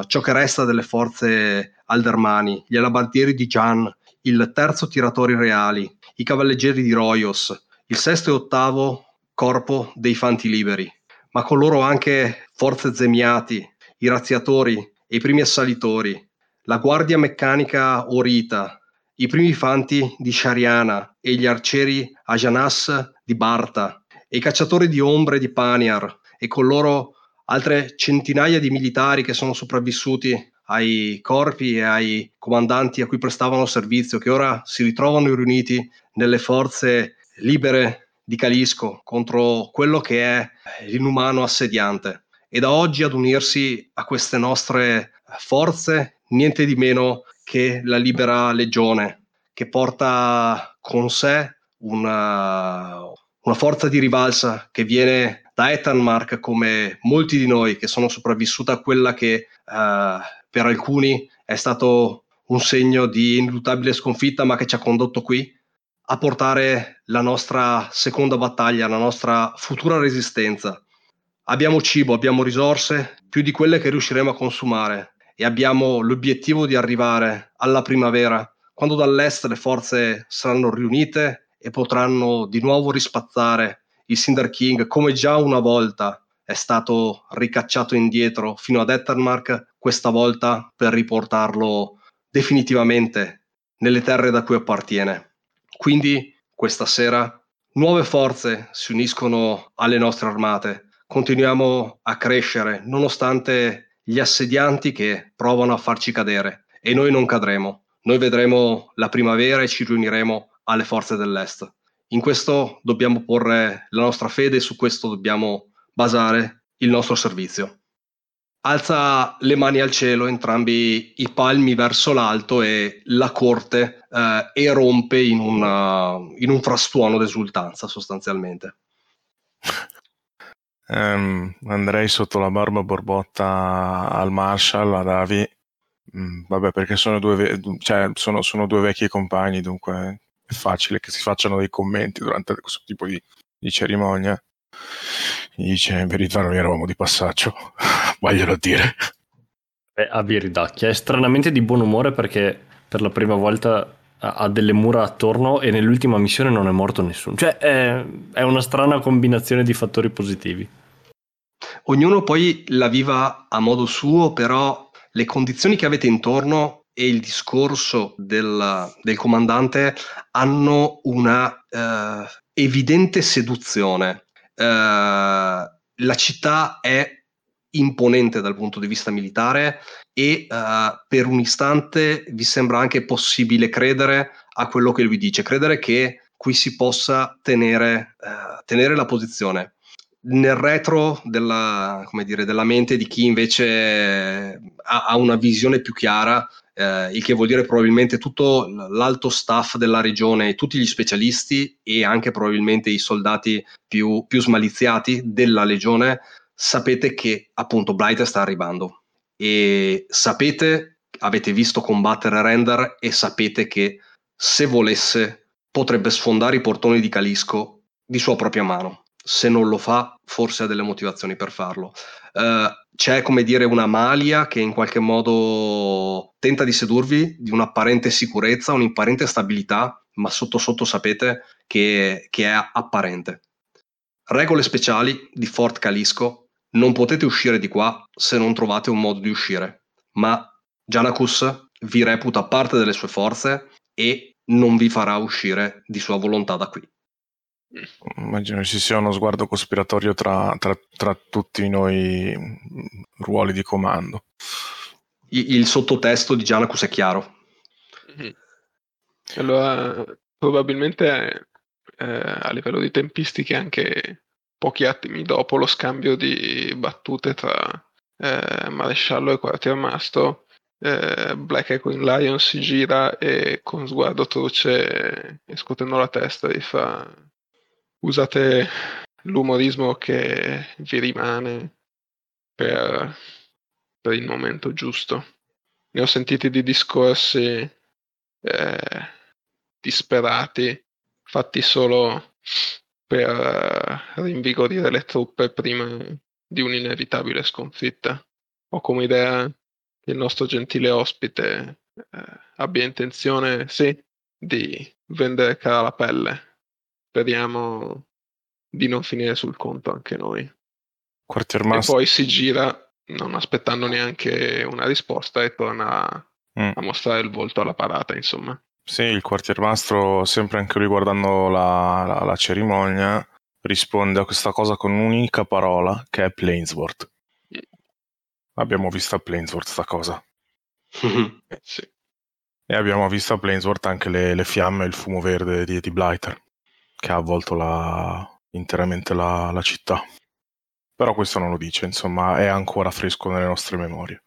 ciò che resta delle forze aldermani, gli alabardieri di Gian, il terzo tiratori reali, i cavalleggeri di Royos, il sesto e ottavo corpo dei fanti liberi ma con loro anche forze zemiati, i razziatori e i primi assalitori, la guardia meccanica Orita, i primi fanti di Shariana e gli arcieri Ajanas di Barta e i cacciatori di ombre di Paniar e con loro altre centinaia di militari che sono sopravvissuti ai corpi e ai comandanti a cui prestavano servizio, che ora si ritrovano riuniti nelle forze libere di Calisco contro quello che è l'inumano assediante. E da oggi ad unirsi a queste nostre forze niente di meno che la libera legione che porta con sé una, una forza di rivalsa che viene da Ethanmark come molti di noi che sono sopravvissuti a quella che uh, per alcuni è stato un segno di indubbitabile sconfitta ma che ci ha condotto qui a portare la nostra seconda battaglia, la nostra futura resistenza. Abbiamo cibo, abbiamo risorse, più di quelle che riusciremo a consumare e abbiamo l'obiettivo di arrivare alla primavera, quando dall'est le forze saranno riunite e potranno di nuovo rispazzare il Cinder King come già una volta è stato ricacciato indietro fino ad Ettermark, questa volta per riportarlo definitivamente nelle terre da cui appartiene. Quindi questa sera nuove forze si uniscono alle nostre armate, continuiamo a crescere nonostante gli assedianti che provano a farci cadere e noi non cadremo, noi vedremo la primavera e ci riuniremo alle forze dell'Est. In questo dobbiamo porre la nostra fede e su questo dobbiamo basare il nostro servizio. Alza le mani al cielo, entrambi i palmi verso l'alto e la corte eh, erompe in, una, in un frastuono d'esultanza sostanzialmente. Um, andrei sotto la barba borbotta al Marshall, ad Avi. Mm, vabbè, perché sono due, ve- cioè, sono, sono due, vecchi compagni, dunque è facile che si facciano dei commenti durante questo tipo di, di cerimonia. Gli dice: In verità, noi eravamo di passaggio, voglio dire. Beh, Avi ridacchia è stranamente di buon umore perché per la prima volta ha delle mura attorno e nell'ultima missione non è morto nessuno. Cioè è, è, una strana combinazione di fattori positivi. Ognuno poi la viva a modo suo, però le condizioni che avete intorno e il discorso del, del comandante hanno una uh, evidente seduzione. Uh, la città è imponente dal punto di vista militare e uh, per un istante vi sembra anche possibile credere a quello che lui dice, credere che qui si possa tenere, uh, tenere la posizione. Nel retro della, dire, della, mente di chi invece ha, ha una visione più chiara, eh, il che vuol dire probabilmente tutto l'alto staff della regione, tutti gli specialisti e anche probabilmente i soldati più, più smaliziati della legione, sapete che appunto Blight sta arrivando e sapete, avete visto combattere Render e sapete che se volesse potrebbe sfondare i portoni di Calisco di sua propria mano. Se non lo fa, forse ha delle motivazioni per farlo. Uh, c'è come dire una malia che in qualche modo tenta di sedurvi di un'apparente sicurezza, un'apparente stabilità, ma sotto sotto sapete che, che è apparente. Regole speciali di Fort Calisco non potete uscire di qua se non trovate un modo di uscire, ma Janacus vi reputa parte delle sue forze e non vi farà uscire di sua volontà da qui. Immagino ci sia uno sguardo cospiratorio tra, tra, tra tutti noi ruoli di comando. Il, il sottotesto di Janacus è chiaro. Mm-hmm. Allora, probabilmente eh, a livello di tempistiche anche pochi attimi dopo lo scambio di battute tra eh, maresciallo e quartiermastro, eh, Black Equine Lion si gira e con sguardo truce e scotendo la testa gli fa usate l'umorismo che vi rimane per, per il momento giusto. Ne ho sentiti di discorsi eh, disperati, fatti solo per rinvigorire le truppe prima di un'inevitabile sconfitta. Ho come idea che il nostro gentile ospite eh, abbia intenzione, sì, di vendere cara la pelle. Speriamo di non finire sul conto anche noi. E poi si gira, non aspettando neanche una risposta, e torna a, mm. a mostrare il volto alla parata, insomma. Sì, il quartiermastro, sempre anche lui guardando la, la, la cerimonia, risponde a questa cosa con un'unica parola che è Plainsworth. Abbiamo visto a Plainsworth sta cosa. sì. E abbiamo visto a Plainsworth anche le, le fiamme e il fumo verde di, di Blighter, che ha avvolto la, interamente la, la città. Però questo non lo dice, insomma, è ancora fresco nelle nostre memorie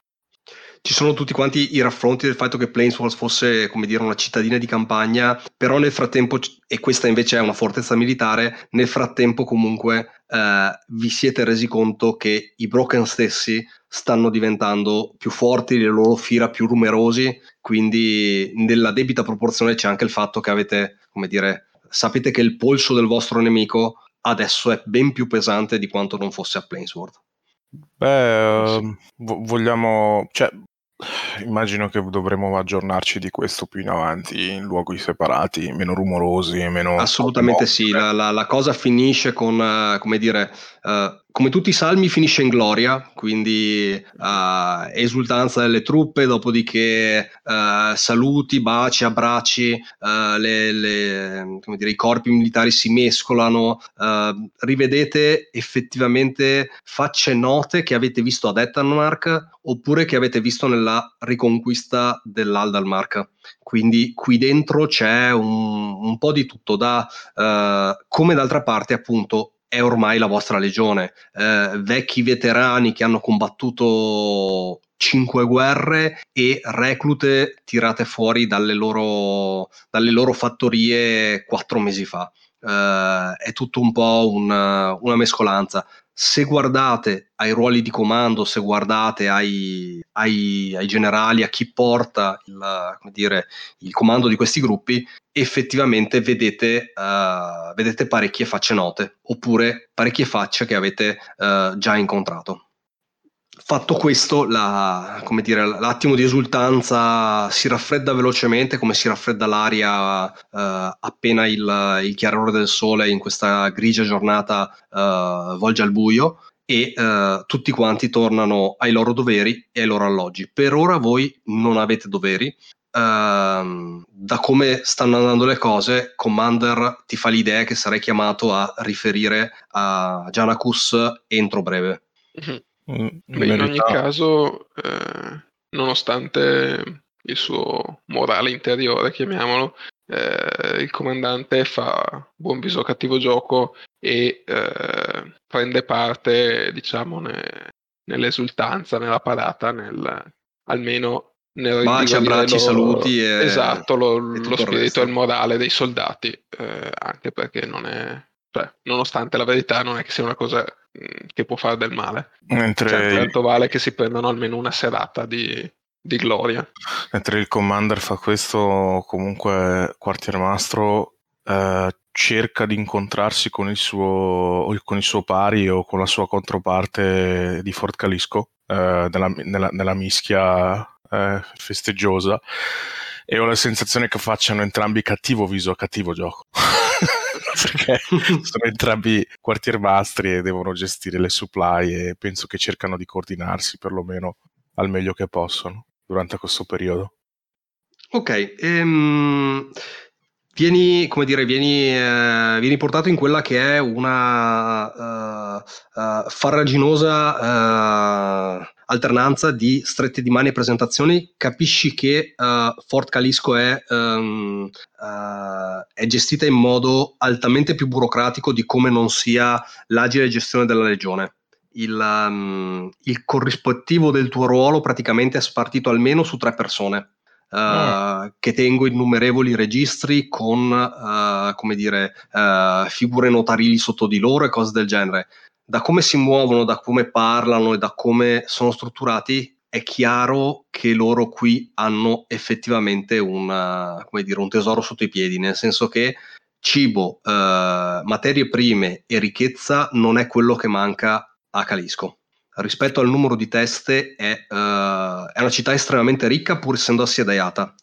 ci sono tutti quanti i raffronti del fatto che Planeswalls fosse, come dire, una cittadina di campagna, però nel frattempo, e questa invece è una fortezza militare, nel frattempo comunque eh, vi siete resi conto che i Broken stessi stanno diventando più forti, le loro fila più numerosi, quindi nella debita proporzione c'è anche il fatto che avete, come dire, sapete che il polso del vostro nemico adesso è ben più pesante di quanto non fosse a Planesword. Beh, uh, vogliamo, cioè, Immagino che dovremo aggiornarci di questo più in avanti, in luoghi separati, meno rumorosi e meno... Assolutamente sì, la, la, la, cosa finisce con, uh, come dire, uh, come tutti i salmi finisce in gloria, quindi uh, esultanza delle truppe, dopodiché saluti, baci, abbracci, le, le, dire, i corpi militari si mescolano, rivedete effettivamente facce note che avete visto ad Eternmark oppure che avete visto nella riconquista dell'Aldalmark. Quindi qui dentro c'è un, un po' di tutto, da, uh, come d'altra parte appunto è ormai la vostra legione. Eh, vecchi veterani che hanno combattuto cinque guerre e reclute tirate fuori dalle loro, dalle loro fattorie quattro mesi fa. Uh, è tutto un po' una, una, mescolanza. Se guardate ai ruoli di comando, se guardate ai, ai, ai generali, a chi porta il, dire, il, comando di questi gruppi, effettivamente vedete, uh, vedete parecchie facce note, oppure parecchie facce che avete uh, già incontrato. Fatto questo, la, dire, l'attimo di esultanza si raffredda velocemente come si raffredda l'aria eh, appena il, il, chiarore del sole in questa grigia giornata eh, volge al buio e eh, tutti quanti tornano ai loro doveri e ai loro alloggi. Per ora voi non avete doveri. Uh, da come stanno andando le cose, Commander ti fa l'idea che sarai chiamato a riferire a Janacus entro breve. Mm-hmm. Mm, Beh, in ogni caso, eh, nonostante il suo morale interiore, chiamiamolo, eh, il comandante fa buon viso cattivo gioco e eh, prende parte, diciamo, ne, nell'esultanza, nella parata, nel, almeno nel Baci, abbracci, saluti e, esatto, lo, lo spirito e il morale dei soldati, eh, anche perché non è, cioè, nonostante la verità non è che sia una cosa Mm, che può fare del male. Mentre cioè, tanto vale che si prendano almeno una serata di, di gloria. Mentre il commander fa questo, comunque quartiermastro eh, cerca di incontrarsi con il, suo, con il suo pari o con la sua controparte di Fort Calisco eh, nella, nella, nella, mischia eh, festeggiosa e ho la sensazione che facciano entrambi cattivo viso a cattivo gioco. perché sono entrambi quartiermastri e devono gestire le supply e penso che cercano di coordinarsi perlomeno al meglio che possono durante questo periodo. Ok, ehm, vieni, come dire, vieni, eh, vieni, portato in quella che è una uh, uh, farraginosa uh, alternanza di strette di mani e presentazioni, capisci che Fort Calisco è, um, è, gestita in modo altamente più burocratico di come non sia l'agile gestione della legione. Il, um, il corrispettivo del tuo ruolo praticamente è spartito almeno su tre persone Uh, che tengo innumerevoli registri con, uh, come dire, uh, figure notarili sotto di loro e cose del genere. Da come si muovono, da come parlano e da come sono strutturati, è chiaro che loro qui hanno effettivamente una, dire, un tesoro sotto i piedi, nel senso che cibo, materie prime e ricchezza non è quello che manca a Calisco rispetto al numero di teste è, uh, è una città estremamente ricca pur essendo assediata.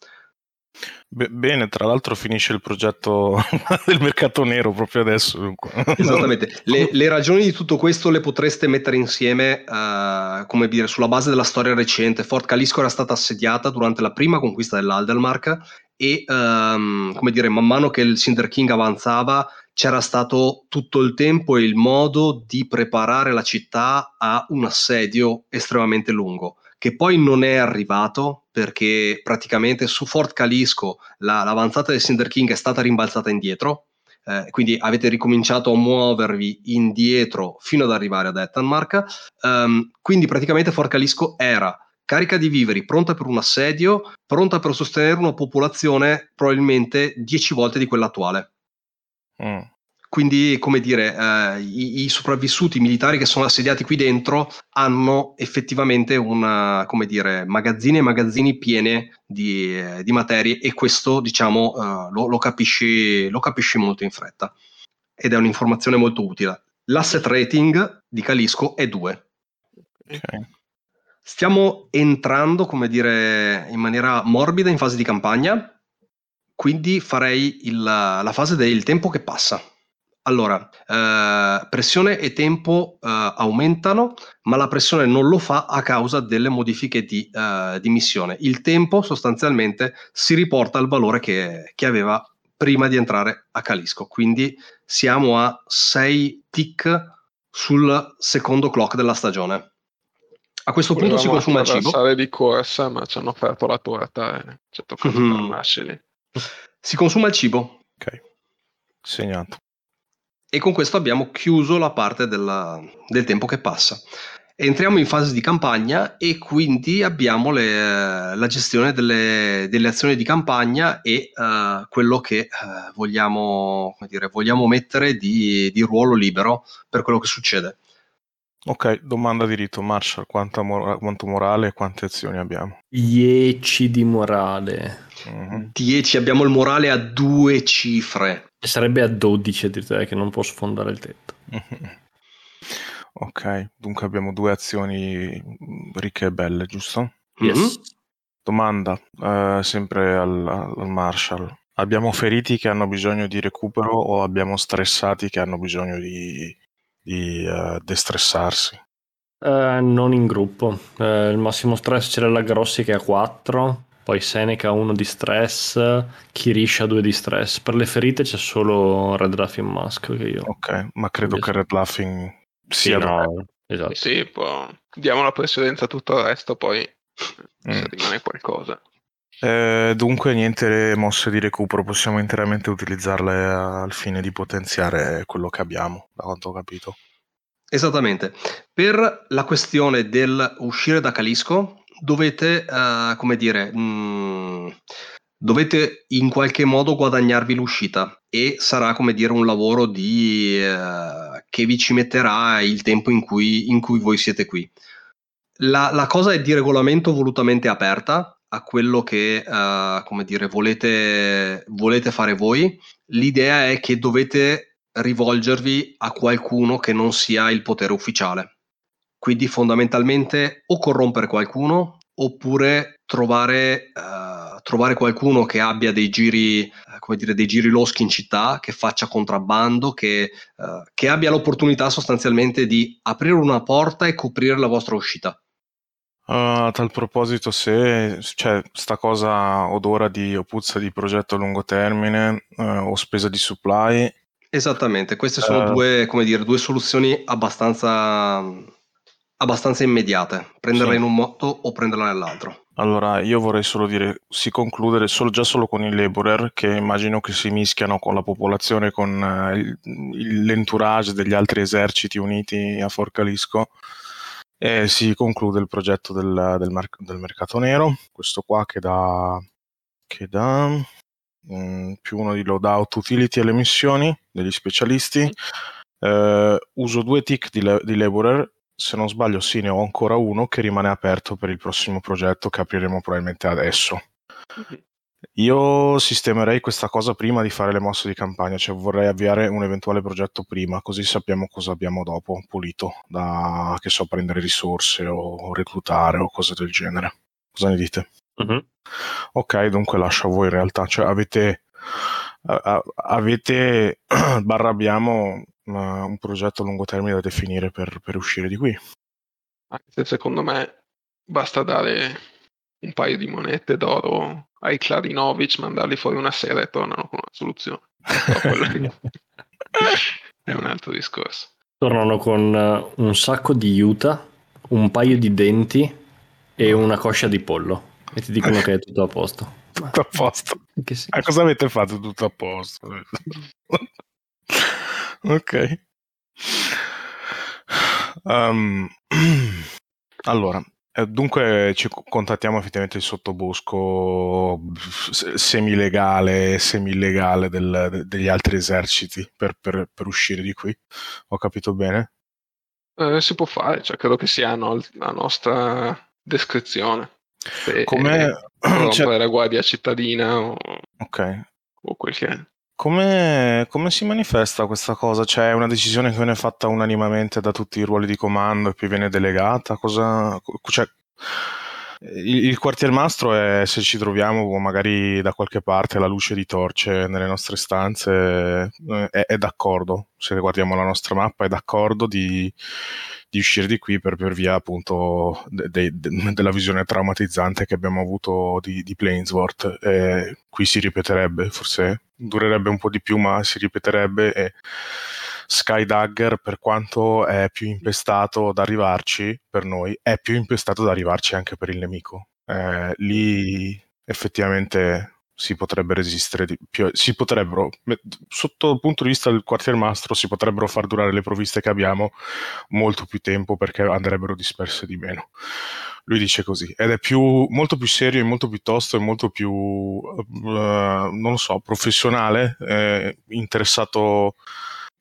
Bene, tra l'altro finisce il progetto del mercato nero proprio adesso. Esattamente, le, le, ragioni di tutto questo le potreste mettere insieme, uh, come dire, sulla base della storia recente. Fort Calisco era stata assediata durante la prima conquista dell'Aldelmark e, um, come dire, man mano che il Cinder King avanzava, c'era stato tutto il tempo e il modo di preparare la città a un assedio estremamente lungo, che poi non è arrivato perché praticamente su Fort Calisco la, l'avanzata del Cinder King è stata rimbalzata indietro, eh, quindi avete ricominciato a muovervi indietro fino ad arrivare ad Ettanmark, um, quindi praticamente Fort Calisco era carica di viveri, pronta per un assedio, pronta per sostenere una popolazione probabilmente 10 volte di quella attuale. Mm. Quindi, come dire, eh, i, i, sopravvissuti militari che sono assediati qui dentro hanno effettivamente una, come dire, magazzini e magazzini piene di, eh, di materie e questo, diciamo, eh, lo, lo, capisci, lo capisci molto in fretta. Ed è un'informazione molto utile. L'asset rating di Calisco è 2. Okay. Stiamo entrando, come dire, in maniera morbida in fase di campagna quindi farei il, la fase del tempo che passa. Allora, eh, pressione e tempo eh, aumentano, ma la pressione non lo fa a causa delle modifiche di, eh, di missione. Il tempo sostanzialmente si riporta al valore che, che, aveva prima di entrare a Calisco, quindi siamo a 6 tick sul secondo clock della stagione. A questo punto si consuma il cibo. di corsa, ma ci hanno offerto la torta e ci è toccato mm-hmm. Si consuma il cibo. Ok, segnato. E con questo abbiamo chiuso la parte della, del tempo che passa. Entriamo in fase di campagna e quindi abbiamo le, la gestione delle, delle, azioni di campagna e uh, quello che uh, vogliamo, dire, vogliamo, mettere di, di, ruolo libero per quello che succede. Ok, domanda di rito, Marshall, mora- quanto morale e quante azioni abbiamo? 10 di morale. Mm-hmm. 10, abbiamo il morale a due cifre. Sarebbe a 12 a dire che non può sfondare il tetto. Mm-hmm. Ok, dunque abbiamo due azioni ricche e belle, giusto? Yes. Mm-hmm. Domanda, eh, sempre al, al, Marshall. Abbiamo feriti che hanno bisogno di recupero o abbiamo stressati che hanno bisogno di, di uh, destressarsi? Uh, non in gruppo. Uh, il massimo stress c'era la Grossi che ha 4, poi Seneca 1 di stress, Kirisha 2 di stress. Per le ferite c'è solo Red Laughing Mask che io. Ok, ma credo che Red Laughing sì, no, esatto. Sì, poi diamo la precedenza a tutto il resto, poi mm. se rimane qualcosa. Eh, dunque niente mosse di recupero, possiamo interamente utilizzarle al fine di potenziare quello che abbiamo, da quanto ho capito. Esattamente. Per la questione del uscire da Calisco dovete, uh, come dire, mh, mm, dovete in qualche modo guadagnarvi l'uscita e sarà come dire un lavoro di, eh, che vi ci metterà il tempo in cui, in cui voi siete qui. La, la, cosa è di regolamento volutamente aperta a quello che eh, come dire, volete, volete fare voi. L'idea è che dovete rivolgervi a qualcuno che non sia il potere ufficiale. Quindi fondamentalmente o corrompere qualcuno oppure trovare uh, trovare qualcuno che abbia dei giri, eh, come dire, dei giri loschi in città, che faccia contrabbando, che, uh, che abbia l'opportunità sostanzialmente di aprire una porta e coprire la vostra uscita. Uh, a tal proposito, se c'è sta cosa odora di o puzza di progetto a lungo termine uh, o spesa di supply. Esattamente, queste sono uh, due, come dire, due soluzioni abbastanza, abbastanza immediate, prenderla sì. in un modo o prenderla nell'altro. Allora, io vorrei solo dire, si concludere solo, già solo con i laborer, che immagino che si mischiano con la popolazione, con eh, il, l'entourage degli altri eserciti uniti a Forcalisco, e si conclude il progetto del, del, mer- del mercato nero, questo qua che dà, che dà mm, più uno di loadout utility alle missioni degli specialisti, eh, uso due tick di, le- di laborer se non sbaglio sì, ne ho ancora uno che rimane aperto per il prossimo progetto che apriremo probabilmente adesso. Mm-hmm. Io sistemerei questa cosa prima di fare le mosse di campagna, cioè vorrei avviare un eventuale progetto prima, così sappiamo cosa abbiamo dopo, pulito, da che so, prendere risorse o reclutare o cose del genere. Cosa ne dite? Mm-hmm. Ok, dunque lascio a voi in realtà, cioè avete, avete barra abbiamo una, un progetto a lungo termine da definire per, per uscire di qui. secondo me basta dare un paio di monete d'oro ai Klarinovic, mandarli fuori una sera e tornano con una soluzione. è un altro discorso. Tornano con eh, un sacco di juta, un paio di denti e una coscia di pollo e ti dicono che è tutto a posto. Tutto a posto. A cosa avete fatto tutto a posto? Ok. Um, allora, eh, dunque ci contattiamo effettivamente il sottobosco semilegale, semi-illegale del, degli altri eserciti per, per, per, uscire di qui. Ho capito bene? Eh, si può fare, cioè credo che sia no, la nostra descrizione. Come cioè... la guardia cittadina o, okay. o quel che è. Come, come si manifesta questa cosa? C'è una decisione che viene fatta unanimamente da tutti i ruoli di comando e poi viene delegata? Cosa, cioè, il, il quartiermastro è se ci troviamo magari da qualche parte alla luce di torce nelle nostre stanze, è, è d'accordo. Se guardiamo la nostra mappa, è d'accordo di, di uscire di qui per, per via appunto de, de, de, della visione traumatizzante che abbiamo avuto di, di Plainsworth. Eh, qui si ripeterebbe, forse durerebbe un po' di più, ma si ripeterebbe. E Skydagger, per quanto è più impestato ad arrivarci per noi, è più impestato ad arrivarci anche per il nemico. Eh, lì effettivamente si potrebbe resistere di più, si potrebbero, sotto il punto di vista del quartiermastro, si potrebbero far durare le provviste che abbiamo molto più tempo perché andrebbero disperse di meno. Lui dice così, ed è più, molto più serio e molto più tosto e molto più, uh, non lo so, professionale, eh, interessato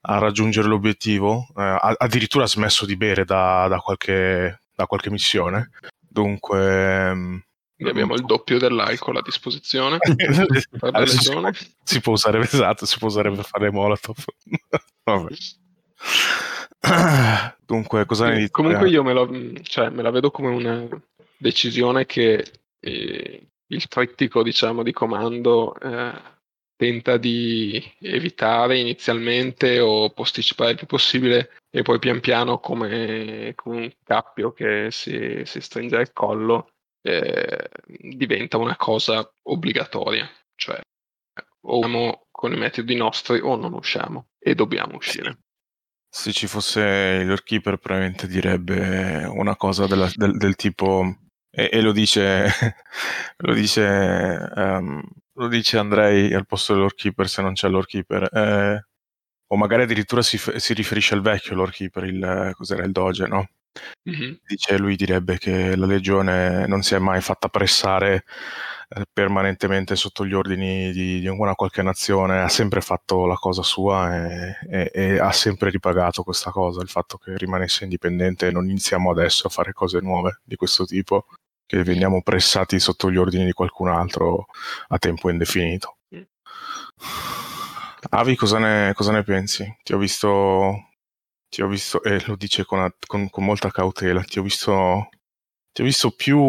a raggiungere l'obiettivo, eh, addirittura ha smesso di bere da, da, qualche, da qualche missione. Dunque, mm, abbiamo il doppio dell'alcol a disposizione. si può usare esatto, si può usare per fare molotov. Vabbè. Dunque, cosa ne dici? Comunque io me, lo, cioè, me, la vedo come una decisione che eh, il trittico, diciamo, di comando eh, tenta di evitare inizialmente o posticipare il più possibile e poi pian piano come, come un cappio che si, si stringe al collo eh, diventa una cosa obbligatoria, cioè o usciamo con i metodi nostri o non usciamo e dobbiamo uscire. Se ci fosse il lore keeper probabilmente direbbe una cosa della, del, del, tipo e, e, lo dice lo dice um, lo dice Andrei al posto del lore keeper se non c'è il lore keeper eh, o magari addirittura si, si, riferisce al vecchio lore keeper il, cos'era il doge no? Mm-hmm. Dice, lui direbbe che la legione non si è mai fatta pressare eh, permanentemente sotto gli ordini di, di, una qualche nazione, ha sempre fatto la cosa sua e, e, e, ha sempre ripagato questa cosa, il fatto che rimanesse indipendente e non iniziamo adesso a fare cose nuove di questo tipo, che veniamo pressati sotto gli ordini di qualcun altro a tempo indefinito. Mm. Avi, cosa ne, cosa ne pensi? Ti ho visto ti ho visto, e eh, lo dice con, con, con, molta cautela, ti ho visto, ti ho visto più,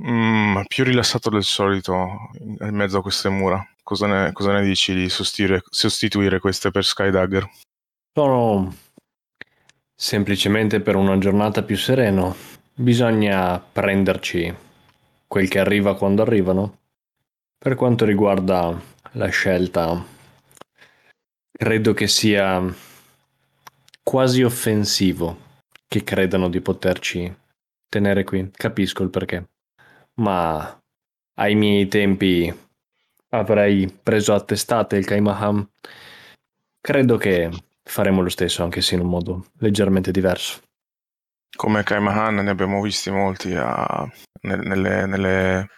mm, più rilassato del solito in mezzo a queste mura. Cosa ne, cosa ne dici di sostituire, sostituire queste per Skydagger? Sono semplicemente per una giornata più sereno. Bisogna prenderci quel che arriva quando arrivano. Per quanto riguarda la scelta, credo che sia quasi offensivo che credano di poterci tenere qui. Capisco il perché. Ma ai miei tempi avrei preso a testate il Kaimaham. Credo che faremo lo stesso, anche se in un modo leggermente diverso. Come Kaimahan ne abbiamo visti molti a, nelle, nelle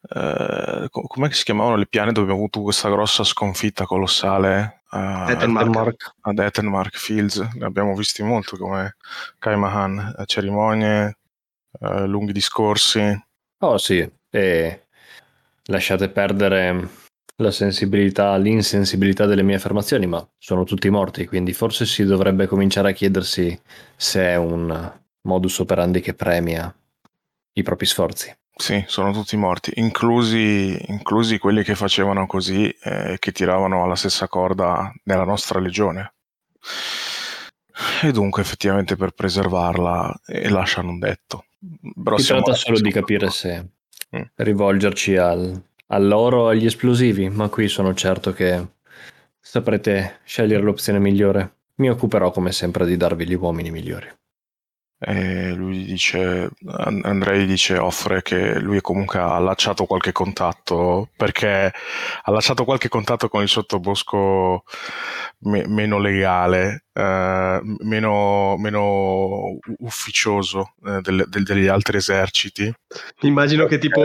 uh, come si chiamavano le piane dove abbiamo avuto questa grossa sconfitta colossale a Ettenmark. ad Ettenmark Fields, ne abbiamo visti molto come Kaimahan, cerimonie, uh, lunghi discorsi. Oh sì, e lasciate perdere la sensibilità, l'insensibilità delle mie affermazioni, ma sono tutti morti, quindi forse si dovrebbe cominciare a chiedersi se è un modus operandi che premia i propri sforzi. Sì, sono tutti morti, inclusi, inclusi quelli che facevano così e eh, che tiravano alla stessa corda nella nostra legione. E dunque effettivamente per preservarla e lasciano un detto. Però si tratta solo di capire se mm. rivolgerci al, all'oro o agli esplosivi, ma qui sono certo che saprete scegliere l'opzione migliore. Mi occuperò come sempre di darvi gli uomini migliori. E lui dice, Andrei dice, offre che lui comunque ha allacciato qualche contatto perché ha allacciato qualche contatto con il sottobosco me- meno legale, eh, meno, meno, ufficioso eh, del, del, degli altri eserciti. Immagino che tipo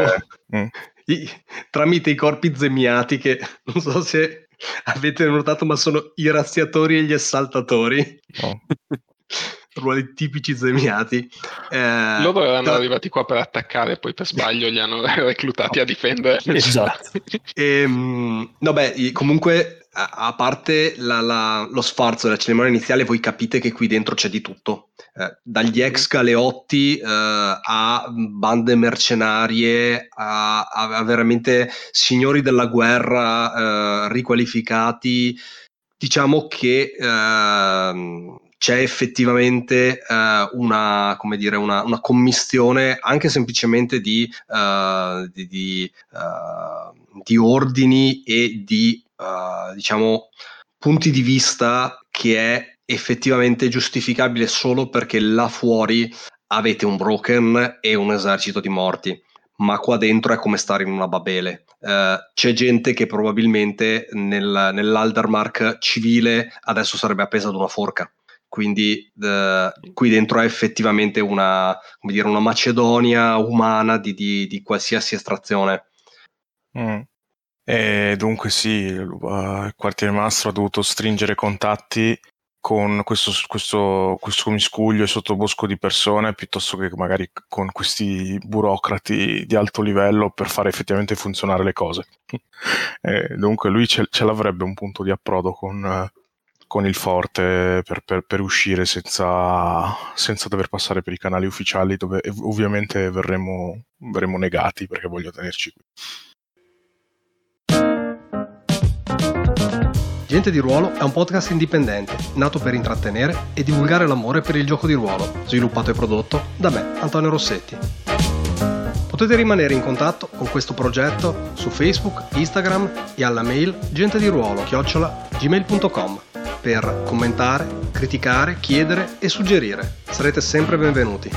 mm. i, tramite i corpi zemiati che non so se avete notato ma sono i razziatori e gli assaltatori. No. ruoli tipici zemiati. Eh, Loro erano da... arrivati qua per attaccare e poi per sbaglio li hanno reclutati a difendere. Esatto. e, ehm, no, beh, comunque, a, a parte la, la, lo sforzo della cerimonia iniziale, voi capite che qui dentro c'è di tutto. Eh, dagli ex Galeotti eh, a bande mercenarie, a, a, veramente signori della guerra eh, riqualificati. Diciamo che ehm, c'è effettivamente uh, una, come dire, una, una, commistione anche semplicemente di, uh, di, di, uh, di, ordini e di diciamo, punti di vista che è effettivamente giustificabile solo perché là fuori avete un broken e un esercito di morti ma qua dentro è come stare in una babele. Uh, c'è gente che probabilmente nel, nell'Aldermark civile adesso sarebbe appesa ad una forca. Quindi uh, qui dentro è effettivamente una, dire, una Macedonia umana di, di, di qualsiasi estrazione. Mm. E dunque sì, il quartiere mastro ha dovuto stringere contatti con questo, questo, questo miscuglio e sottobosco di persone piuttosto che magari con questi burocrati di alto livello per fare effettivamente funzionare le cose. e dunque lui ce, ce, l'avrebbe un punto di approdo con, con il forte per, per, per uscire senza, senza, dover passare per i canali ufficiali dove ovviamente verremo, verremo negati perché voglio tenerci qui. Gente di Ruolo è un podcast indipendente, nato per intrattenere e divulgare l'amore per il gioco di ruolo, sviluppato e prodotto da me, Antonio Rossetti. Potete rimanere in contatto con questo progetto su Facebook, Instagram e alla mail gentediruolo-gmail.com per commentare, criticare, chiedere e suggerire. Sarete sempre benvenuti.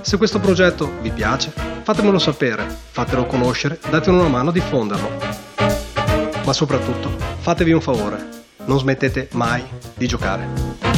Se questo progetto vi piace, fatemelo sapere, fatelo conoscere, datemi una mano a diffonderlo ma soprattutto fatevi un favore, non smettete mai di giocare.